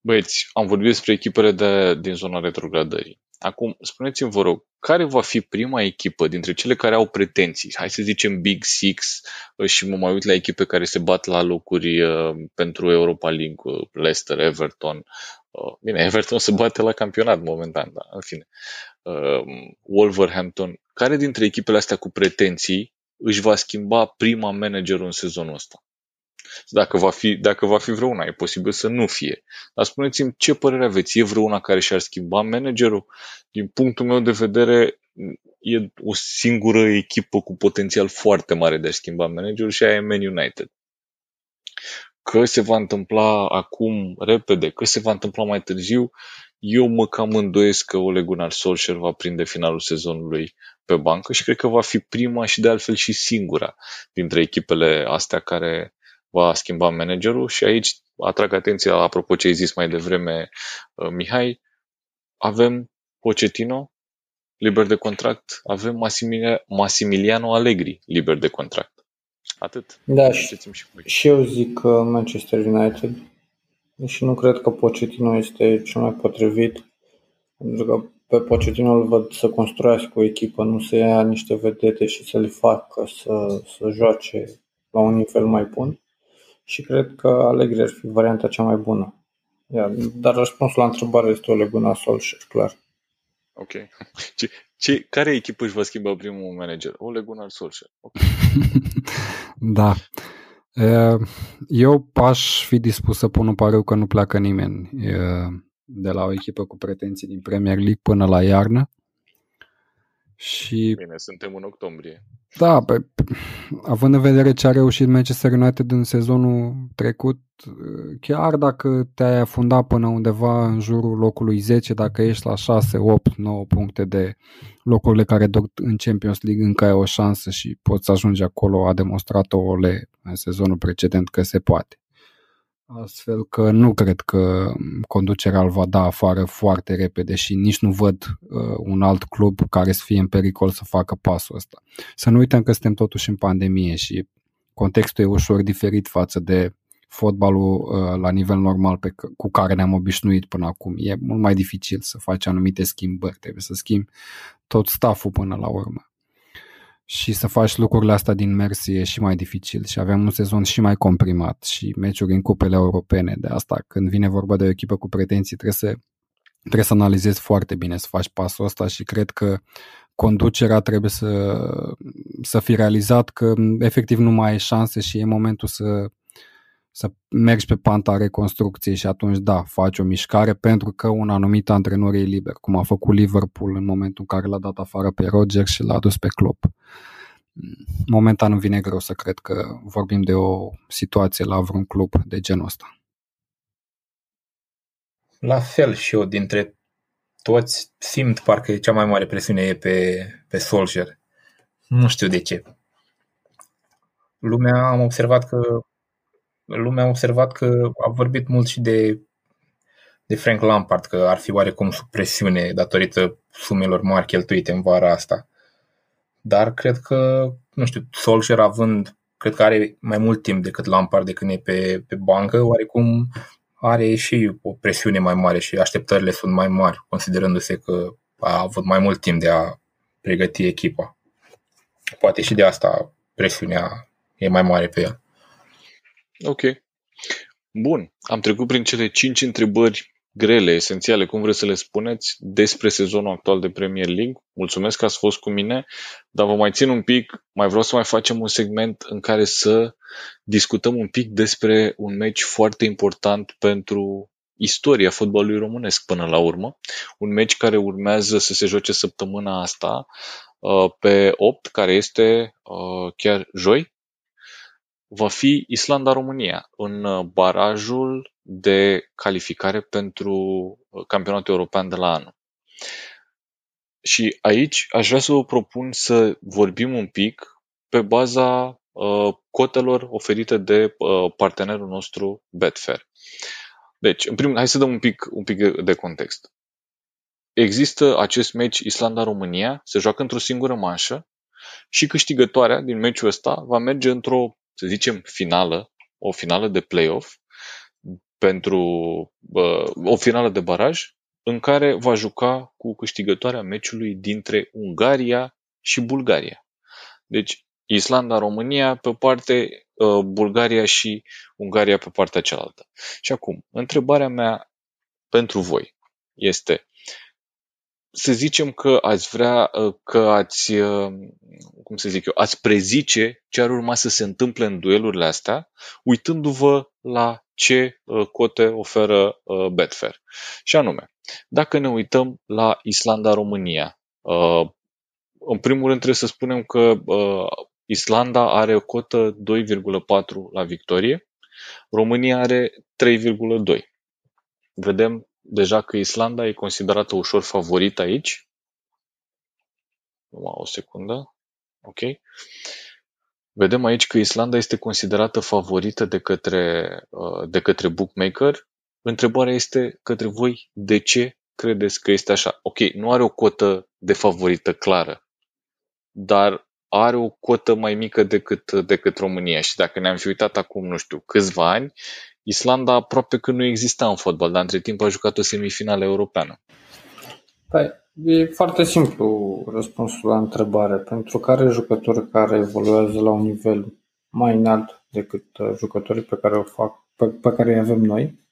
Băieți, am vorbit despre echipele de, din zona retrogradării. Acum, spuneți-mi, vă rog, care va fi prima echipă dintre cele care au pretenții? Hai să zicem Big Six uh, și mă mai uit la echipe care se bat la locuri uh, pentru Europa League, uh, Leicester, Everton. Uh, bine, [laughs] Everton se bate la campionat momentan, dar în fine. Uh, Wolverhampton. Care dintre echipele astea cu pretenții își va schimba prima managerul în sezonul ăsta? Dacă va fi, dacă va fi vreuna, e posibil să nu fie. Dar spuneți-mi ce părere aveți? E vreuna care și-ar schimba managerul? Din punctul meu de vedere, e o singură echipă cu potențial foarte mare de a schimba managerul și aia e Man United. Că se va întâmpla acum repede, că se va întâmpla mai târziu, eu mă cam îndoiesc că Ole Gunnar Solskjaer va prinde finalul sezonului pe bancă și cred că va fi prima și de altfel și singura dintre echipele astea care va schimba managerul și aici atrag atenția apropo ce ai zis mai devreme uh, Mihai, avem Pochettino liber de contract, avem Massimiliano Allegri liber de contract. Atât. Da, și, și, și eu zic Manchester United. Și nu cred că Pochettino este cel mai potrivit. Pentru că pe Pochettino îl văd să construiască o echipă, nu să ia niște vedete și să le facă să, să joace la un nivel mai bun. Și cred că Allegri ar fi varianta cea mai bună. Iar, dar răspunsul la întrebare este o leguna Solskjaer, clar. Ok. [laughs] Ce, ce, care echipă își va schimba primul manager? Ole Gunnar Solskjaer. Okay. [laughs] da. Eu aș fi dispus să pun un pariu că nu pleacă nimeni de la o echipă cu pretenții din Premier League până la iarnă. Și... Bine, suntem în octombrie. Da, pe, având în vedere ce a reușit Manchester United în sezonul trecut, chiar dacă te-ai afundat până undeva în jurul locului 10, dacă ești la 6, 8, 9 puncte de locurile care duc în Champions League, încă ai o șansă și poți ajunge acolo, a demonstrat o Ole în sezonul precedent că se poate. Astfel că nu cred că conducerea îl va da afară foarte repede și nici nu văd uh, un alt club care să fie în pericol să facă pasul ăsta. Să nu uităm că suntem totuși în pandemie și contextul e ușor diferit față de fotbalul uh, la nivel normal pe, cu care ne-am obișnuit până acum. E mult mai dificil să faci anumite schimbări, trebuie să schimbi tot stafful până la urmă și să faci lucrurile astea din mers e și mai dificil și avem un sezon și mai comprimat și meciuri în cupele europene. De asta, când vine vorba de o echipă cu pretenții, trebuie să, trebuie să analizezi foarte bine, să faci pasul ăsta și cred că conducerea trebuie să, să fi realizat că efectiv nu mai ai șanse și e momentul să, să mergi pe panta reconstrucției și atunci da, faci o mișcare pentru că un anumit antrenor e liber, cum a făcut Liverpool în momentul în care l-a dat afară pe Roger și l-a adus pe Klopp. Momentan nu vine greu să cred că vorbim de o situație la vreun club de genul ăsta. La fel și eu dintre toți simt parcă cea mai mare presiune e pe, pe Solskjaer. Nu știu de ce. Lumea am observat că lumea a observat că a vorbit mult și de, de Frank Lampard, că ar fi oarecum sub presiune datorită sumelor mari cheltuite în vara asta. Dar cred că, nu știu, Solskjaer având, cred că are mai mult timp decât Lampard de când e pe, pe bancă, oarecum are și o presiune mai mare și așteptările sunt mai mari, considerându-se că a avut mai mult timp de a pregăti echipa. Poate și de asta presiunea e mai mare pe el. Ok. Bun. Am trecut prin cele cinci întrebări grele, esențiale, cum vreți să le spuneți, despre sezonul actual de Premier League. Mulțumesc că ați fost cu mine, dar vă mai țin un pic, mai vreau să mai facem un segment în care să discutăm un pic despre un meci foarte important pentru istoria fotbalului românesc până la urmă. Un meci care urmează să se joace săptămâna asta uh, pe 8, care este uh, chiar joi, va fi Islanda-România în uh, barajul de calificare pentru uh, campionatul european de la anul. Și aici aș vrea să vă propun să vorbim un pic pe baza uh, cotelor oferite de uh, partenerul nostru Betfair. Deci, în primul hai să dăm un pic, un pic de context. Există acest meci Islanda-România, se joacă într-o singură manșă și câștigătoarea din meciul ăsta va merge într-o să zicem, finală, o finală de play-off, pentru uh, o finală de baraj, în care va juca cu câștigătoarea meciului dintre Ungaria și Bulgaria. Deci Islanda-România pe o parte, uh, Bulgaria și Ungaria pe partea cealaltă. Și acum, întrebarea mea pentru voi este să zicem că ați vrea, uh, că ați, uh, cum să zic eu, ați prezice ce ar urma să se întâmple în duelurile astea, uitându-vă la ce uh, cote oferă Betfair. Și anume, dacă ne uităm la Islanda-România, în primul rând trebuie să spunem că Islanda are o cotă 2,4 la victorie, România are 3,2. Vedem deja că Islanda e considerată ușor favorită aici. Numai o secundă. Ok. Vedem aici că Islanda este considerată favorită de către, uh, de către bookmaker. Întrebarea este către voi de ce credeți că este așa? Ok, nu are o cotă de favorită clară, dar are o cotă mai mică decât, decât România și dacă ne-am fi uitat acum, nu știu, câțiva ani, Islanda aproape că nu exista în fotbal, dar între timp a jucat o semifinală europeană. Păi, e foarte simplu răspunsul la întrebare. Pentru care jucători care evoluează la un nivel mai înalt decât uh, jucătorii pe care, o fac, pe, pe care îi avem noi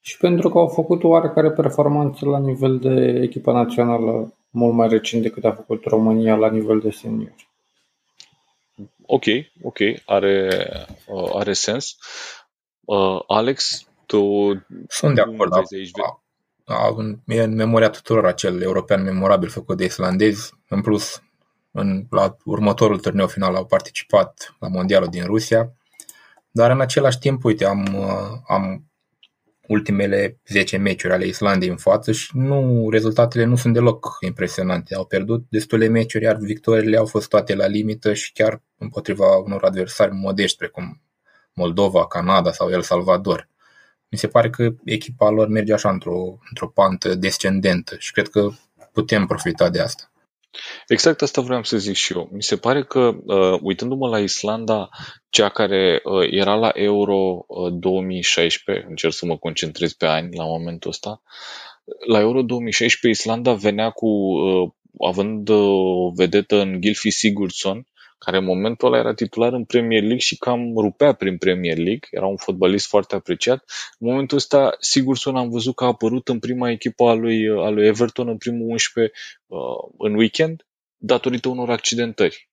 și pentru că au făcut oarecare performanță la nivel de echipă națională mult mai recent decât a făcut România la nivel de seniori. Ok, ok, are, uh, are sens. Uh, Alex, tu Sunt de acord. Da. Aici? A, e în memoria tuturor acel european memorabil făcut de islandezi. În plus, în, la următorul turneu final au participat la mondialul din Rusia. Dar în același timp, uite, am, uh, am ultimele 10 meciuri ale Islandei în față și nu, rezultatele nu sunt deloc impresionante. Au pierdut destule meciuri, iar victoriile au fost toate la limită și chiar împotriva unor adversari modești, precum Moldova, Canada sau El Salvador. Mi se pare că echipa lor merge așa într-o, într-o pantă descendentă și cred că putem profita de asta. Exact asta vreau să zic și eu. Mi se pare că, uh, uitându-mă la Islanda, cea care uh, era la Euro uh, 2016, încerc să mă concentrez pe ani la momentul ăsta, la Euro 2016 Islanda venea cu, uh, având uh, o vedetă în Gilfi Sigurdsson, care în momentul ăla era titular în Premier League și cam rupea prin Premier League, era un fotbalist foarte apreciat. În momentul ăsta, Sigurdsson am văzut că a apărut în prima echipă a lui, a lui Everton, în primul 11 uh, în weekend, datorită unor accidentări.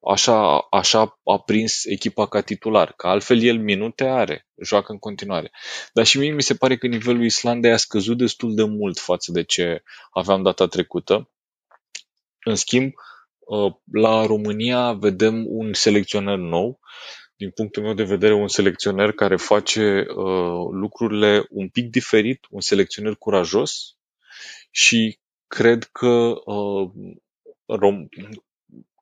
Așa, așa a prins echipa ca titular, că altfel el minute are, joacă în continuare. Dar și mie mi se pare că nivelul Islandei a scăzut destul de mult față de ce aveam data trecută. În schimb, Uh, la România vedem un selecționer nou, din punctul meu de vedere un selecționer care face uh, lucrurile un pic diferit, un selecționer curajos și cred că uh, rom-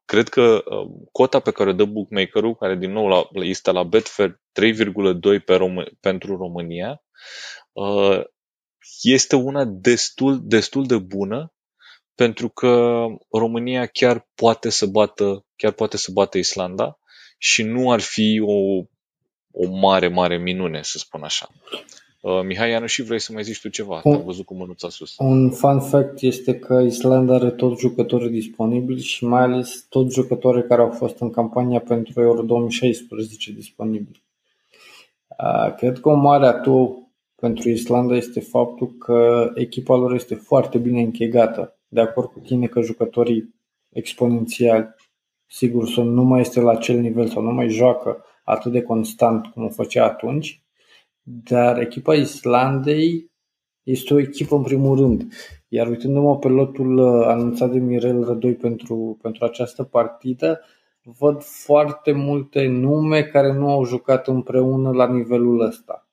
cred că uh, cota pe care o dă bookmakerul, care din nou la, este la Betfair 3,2 pe Rom- pentru România, uh, este una destul, destul de bună pentru că România chiar poate să bată, chiar poate să bată Islanda și nu ar fi o, o mare, mare minune, să spun așa. Uh, Mihai Ianu, și vrei să mai zici tu ceva? Un, Am văzut cu mânuța sus. Un fun fact este că Islanda are toți jucătorii disponibili și mai ales toți jucătorii care au fost în campania pentru Euro 2016 disponibili. Uh, cred că o mare atu pentru Islanda este faptul că echipa lor este foarte bine închegată de acord cu tine că jucătorii exponențiali, sigur, sunt, nu mai este la acel nivel sau nu mai joacă atât de constant cum o făcea atunci, dar echipa Islandei este o echipă în primul rând. Iar uitându-mă pe lotul uh, anunțat de Mirel Rădoi pentru, pentru această partidă, văd foarte multe nume care nu au jucat împreună la nivelul ăsta.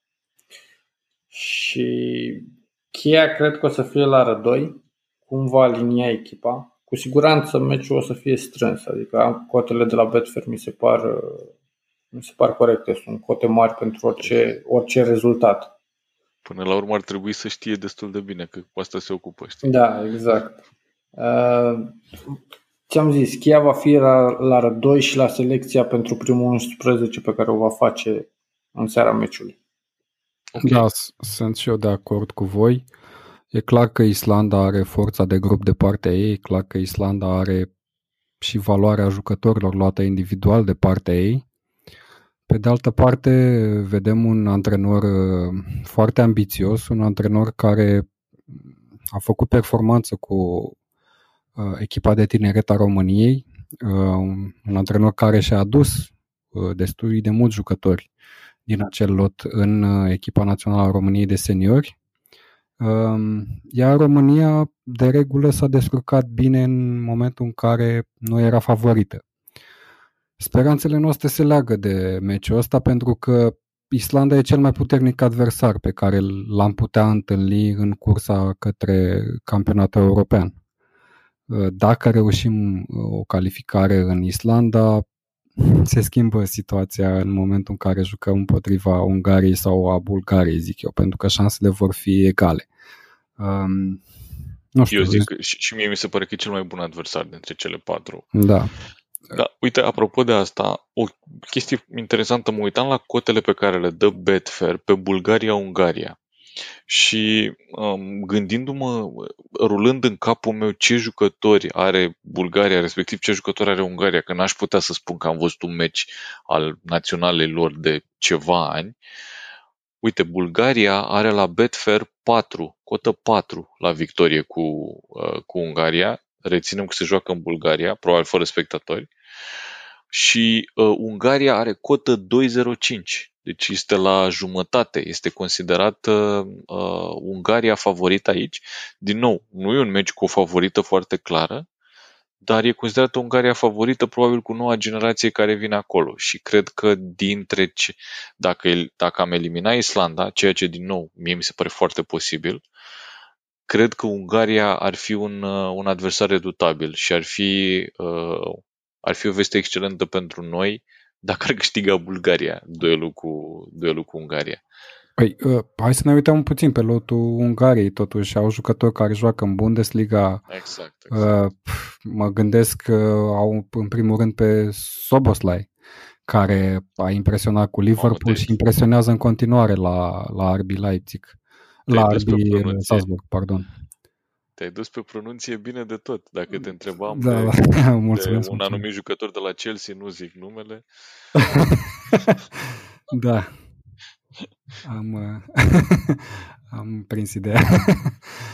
Și cheia cred că o să fie la Rădoi, cum va alinia echipa. Cu siguranță meciul o să fie strâns, adică cotele de la Betfair mi se par, mi se par corecte, sunt cote mari pentru orice, orice rezultat. Până la urmă ar trebui să știe destul de bine că cu asta se ocupă, știi? Da, exact. Uh, ți-am zis, cheia va fi la, la rădoi și la selecția pentru primul 11 pe care o va face în seara meciului. Okay. Da, sunt și eu de acord cu voi. E clar că Islanda are forța de grup de partea ei, e clar că Islanda are și valoarea jucătorilor luată individual de partea ei. Pe de altă parte, vedem un antrenor uh, foarte ambițios, un antrenor care a făcut performanță cu uh, echipa de tineret a României, uh, un antrenor care și-a adus uh, destui de mulți jucători din acel lot în uh, echipa națională a României de seniori. Um, iar România, de regulă, s-a descurcat bine în momentul în care nu era favorită. Speranțele noastre se leagă de meciul ăsta pentru că Islanda e cel mai puternic adversar pe care l-am putea întâlni în cursa către campionatul european. Uh, dacă reușim uh, o calificare în Islanda, se schimbă situația în momentul în care jucăm împotriva Ungariei sau a Bulgariei, zic eu, pentru că șansele vor fi egale. Um, nu știu. Eu zic că și, și mie mi se pare că e cel mai bun adversar dintre cele patru. Da. Da, uite, apropo de asta, o chestie interesantă, mă uitam la cotele pe care le dă Betfair pe Bulgaria-Ungaria. Și um, gândindu-mă, rulând în capul meu ce jucători are Bulgaria, respectiv ce jucători are Ungaria, că n-aș putea să spun că am văzut un meci al naționalei lor de ceva ani, uite, Bulgaria are la Betfair 4, cotă 4 la victorie cu, uh, cu Ungaria, reținem că se joacă în Bulgaria, probabil fără spectatori, și uh, Ungaria are cotă 2,05 deci este la jumătate, este considerată uh, Ungaria favorită aici. Din nou, nu e un meci cu o favorită foarte clară, dar e considerată Ungaria favorită probabil cu noua generație care vine acolo și cred că dintre ce, dacă, dacă am eliminat Islanda, ceea ce din nou mie mi se pare foarte posibil, cred că Ungaria ar fi un, uh, un adversar redutabil și ar fi, uh, ar fi o veste excelentă pentru noi dacă ar câștiga Bulgaria duelul cu, duelul cu Ungaria. Păi, uh, hai să ne uităm puțin pe lotul Ungariei, totuși au jucători care joacă în Bundesliga. Exact, exact. Uh, mă gândesc că au în primul rând pe Soboslai, care a impresionat cu Liverpool Mamă, și impresionează în continuare la, la RB Leipzig. La RB Salzburg, pardon. Te-ai dus pe pronunție bine de tot. Dacă te întrebam da, de, da. [laughs] [laughs] mulțumesc, de un mulțumesc. anumit jucător de la Chelsea, nu zic numele. [laughs] da. Am, uh, am prins ideea.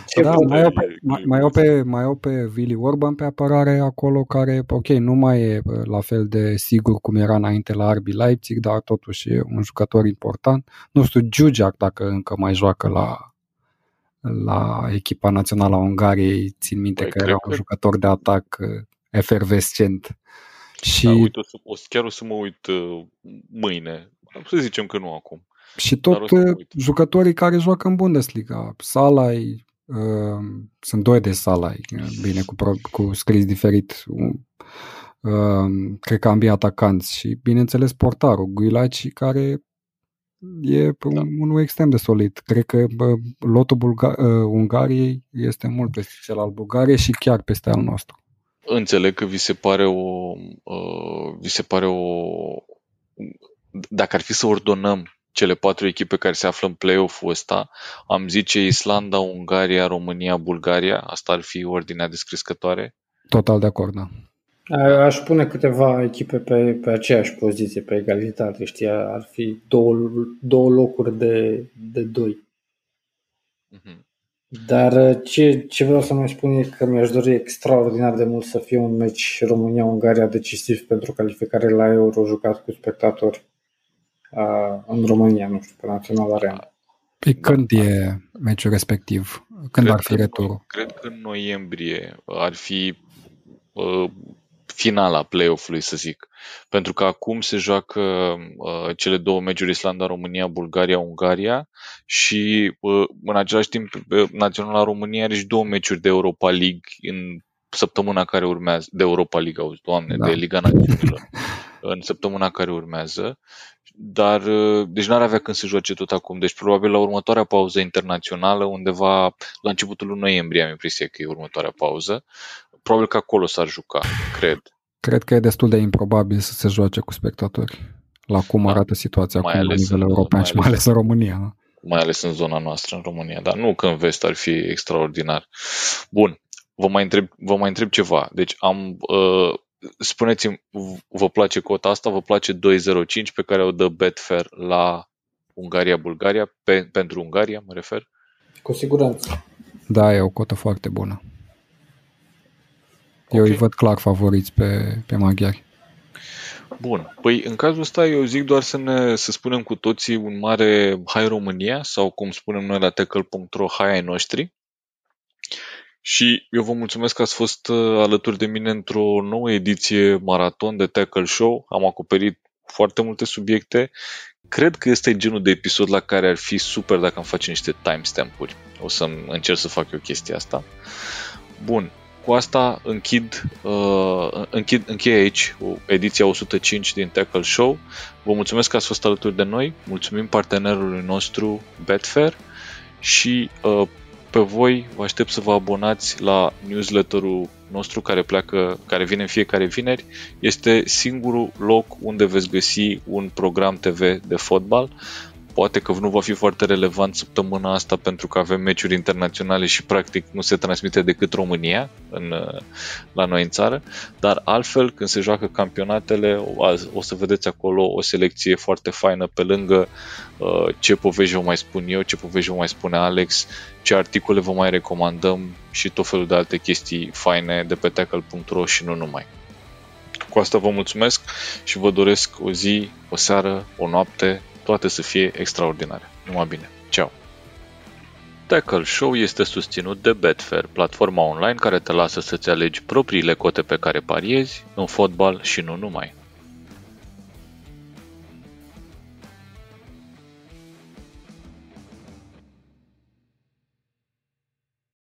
Ce da, bun, mai au, pe, e- mai, e mai, au bun. pe, mai au pe Willy Orban pe apărare acolo care, ok, nu mai e uh, la fel de sigur cum era înainte la RB Leipzig, dar totuși e un jucător important. Nu știu, Giugiac dacă încă mai joacă la, la echipa națională a Ungariei, țin minte Păi, că cred era un că- jucător de atac uh, efervescent. Și, Da, uite, o să, o, să- chiar o să mă uit uh, mâine. Să zicem că nu acum. și dar o tot să mă uh, uit. jucătorii care joacă în Bundesliga, Salai, uh, sunt doi de Salai, uh, bine, cu, pro, cu scris diferit, uh, cred că ambii atacanți și, bineînțeles, portarul, Guilaci, care e Da. un, unul extrem de solid. Cred că bă, lotul Bulga- uh, Ungariei este mult peste cel al Bulgariei și chiar peste al nostru. Înțeleg că vi se pare o... Uh, vi se pare o... Dacă ar fi să ordonăm cele patru echipe care se află în play-off-ul ăsta, am zice Islanda, Ungaria, România, Bulgaria. Asta ar fi ordinea descrescătoare. Total de acord, da. A- Aș pune câteva echipe pe, pe aceeași poziție, pe egalitate, știi, ar fi două, două locuri de, de doi. Mhm. Dar uh, ce, ce vreau să mai spun e că mi-aș dori extraordinar de mult să fie un meci România-Ungaria decisiv pentru calificare la Euro jucat cu spectatori uh, în România, nu știu, pe Național Arena. Păi când e meciul respectiv? Când Cred ar fi că- returul? Cred că în noiembrie ar fi uh, finala play-off-ului, să zic. Pentru că acum se joacă uh, cele două meciuri Islanda, România, Bulgaria, Ungaria și uh, în același timp uh, Naționala România are și două meciuri de Europa League în săptămâna care urmează, de Europa League, auzi, doamne, Da. de Liga Națiunilor, [laughs] în săptămâna care urmează. Dar, uh, deci n-ar avea când se joace tot acum. Deci probabil la următoarea pauză internațională, undeva la începutul lui noiembrie, am impresia că e următoarea pauză. Probabil că acolo s-ar juca, cred. Cred că e destul de improbabil să se joace cu spectatori. La cum Da. arată situația Mai acum la ales nivel în- european mai și mai ales- ales în România. da. mai ales în zona noastră, în România, dar nu că în vest ar fi extraordinar. Bun, vă mai întreb, vă mai întreb ceva. Deci am, uh, spuneți-mi, v- vă place cota asta? Vă place 2.05 pe care o dă Betfair la Ungaria-Bulgaria? Pe, pentru Ungaria, mă refer? Cu siguranță. Da, e o cotă foarte bună. Eu Ok. îi văd clar favoriți pe, pe maghiari. Bun. Păi în cazul ăsta eu zic doar să ne să spunem cu toții un mare hai România sau cum spunem noi la tackle.ro hai ai noștri. Și eu vă mulțumesc că ați fost uh, alături de mine într-o nouă ediție maraton de Tackle Show. Am acoperit foarte multe subiecte. Cred că este genul de episod la care ar fi super dacă am face niște timestamp-uri. O să încerc să fac eu chestia asta. Bun, cu asta închid, uh, închid, închei aici ediția 105 din Tackle Show. Vă mulțumesc că ați fost alături de noi, mulțumim partenerului nostru Betfair și uh, pe voi vă aștept să vă abonați la newsletterul nostru care pleacă, care vine în fiecare vineri. Este singurul loc unde veți găsi un program TV de fotbal. Poate că nu va fi foarte relevant săptămâna asta pentru că avem meciuri internaționale și practic nu se transmite decât România în, la noi în țară, dar altfel când se joacă campionatele o, o să vedeți acolo o selecție foarte faină pe lângă uh, ce povești vă mai spun eu, ce povești vă mai spune Alex, ce articole vă mai recomandăm și tot felul de alte chestii faine de pe tackle.ro și nu numai. Cu asta vă mulțumesc și vă doresc o zi, o seară, o noapte, toate să fie extraordinare. Numai bine. Ciao! Tackle Show este susținut de Betfair, platforma online care te lasă să-ți alegi propriile cote pe care pariezi în fotbal și nu numai.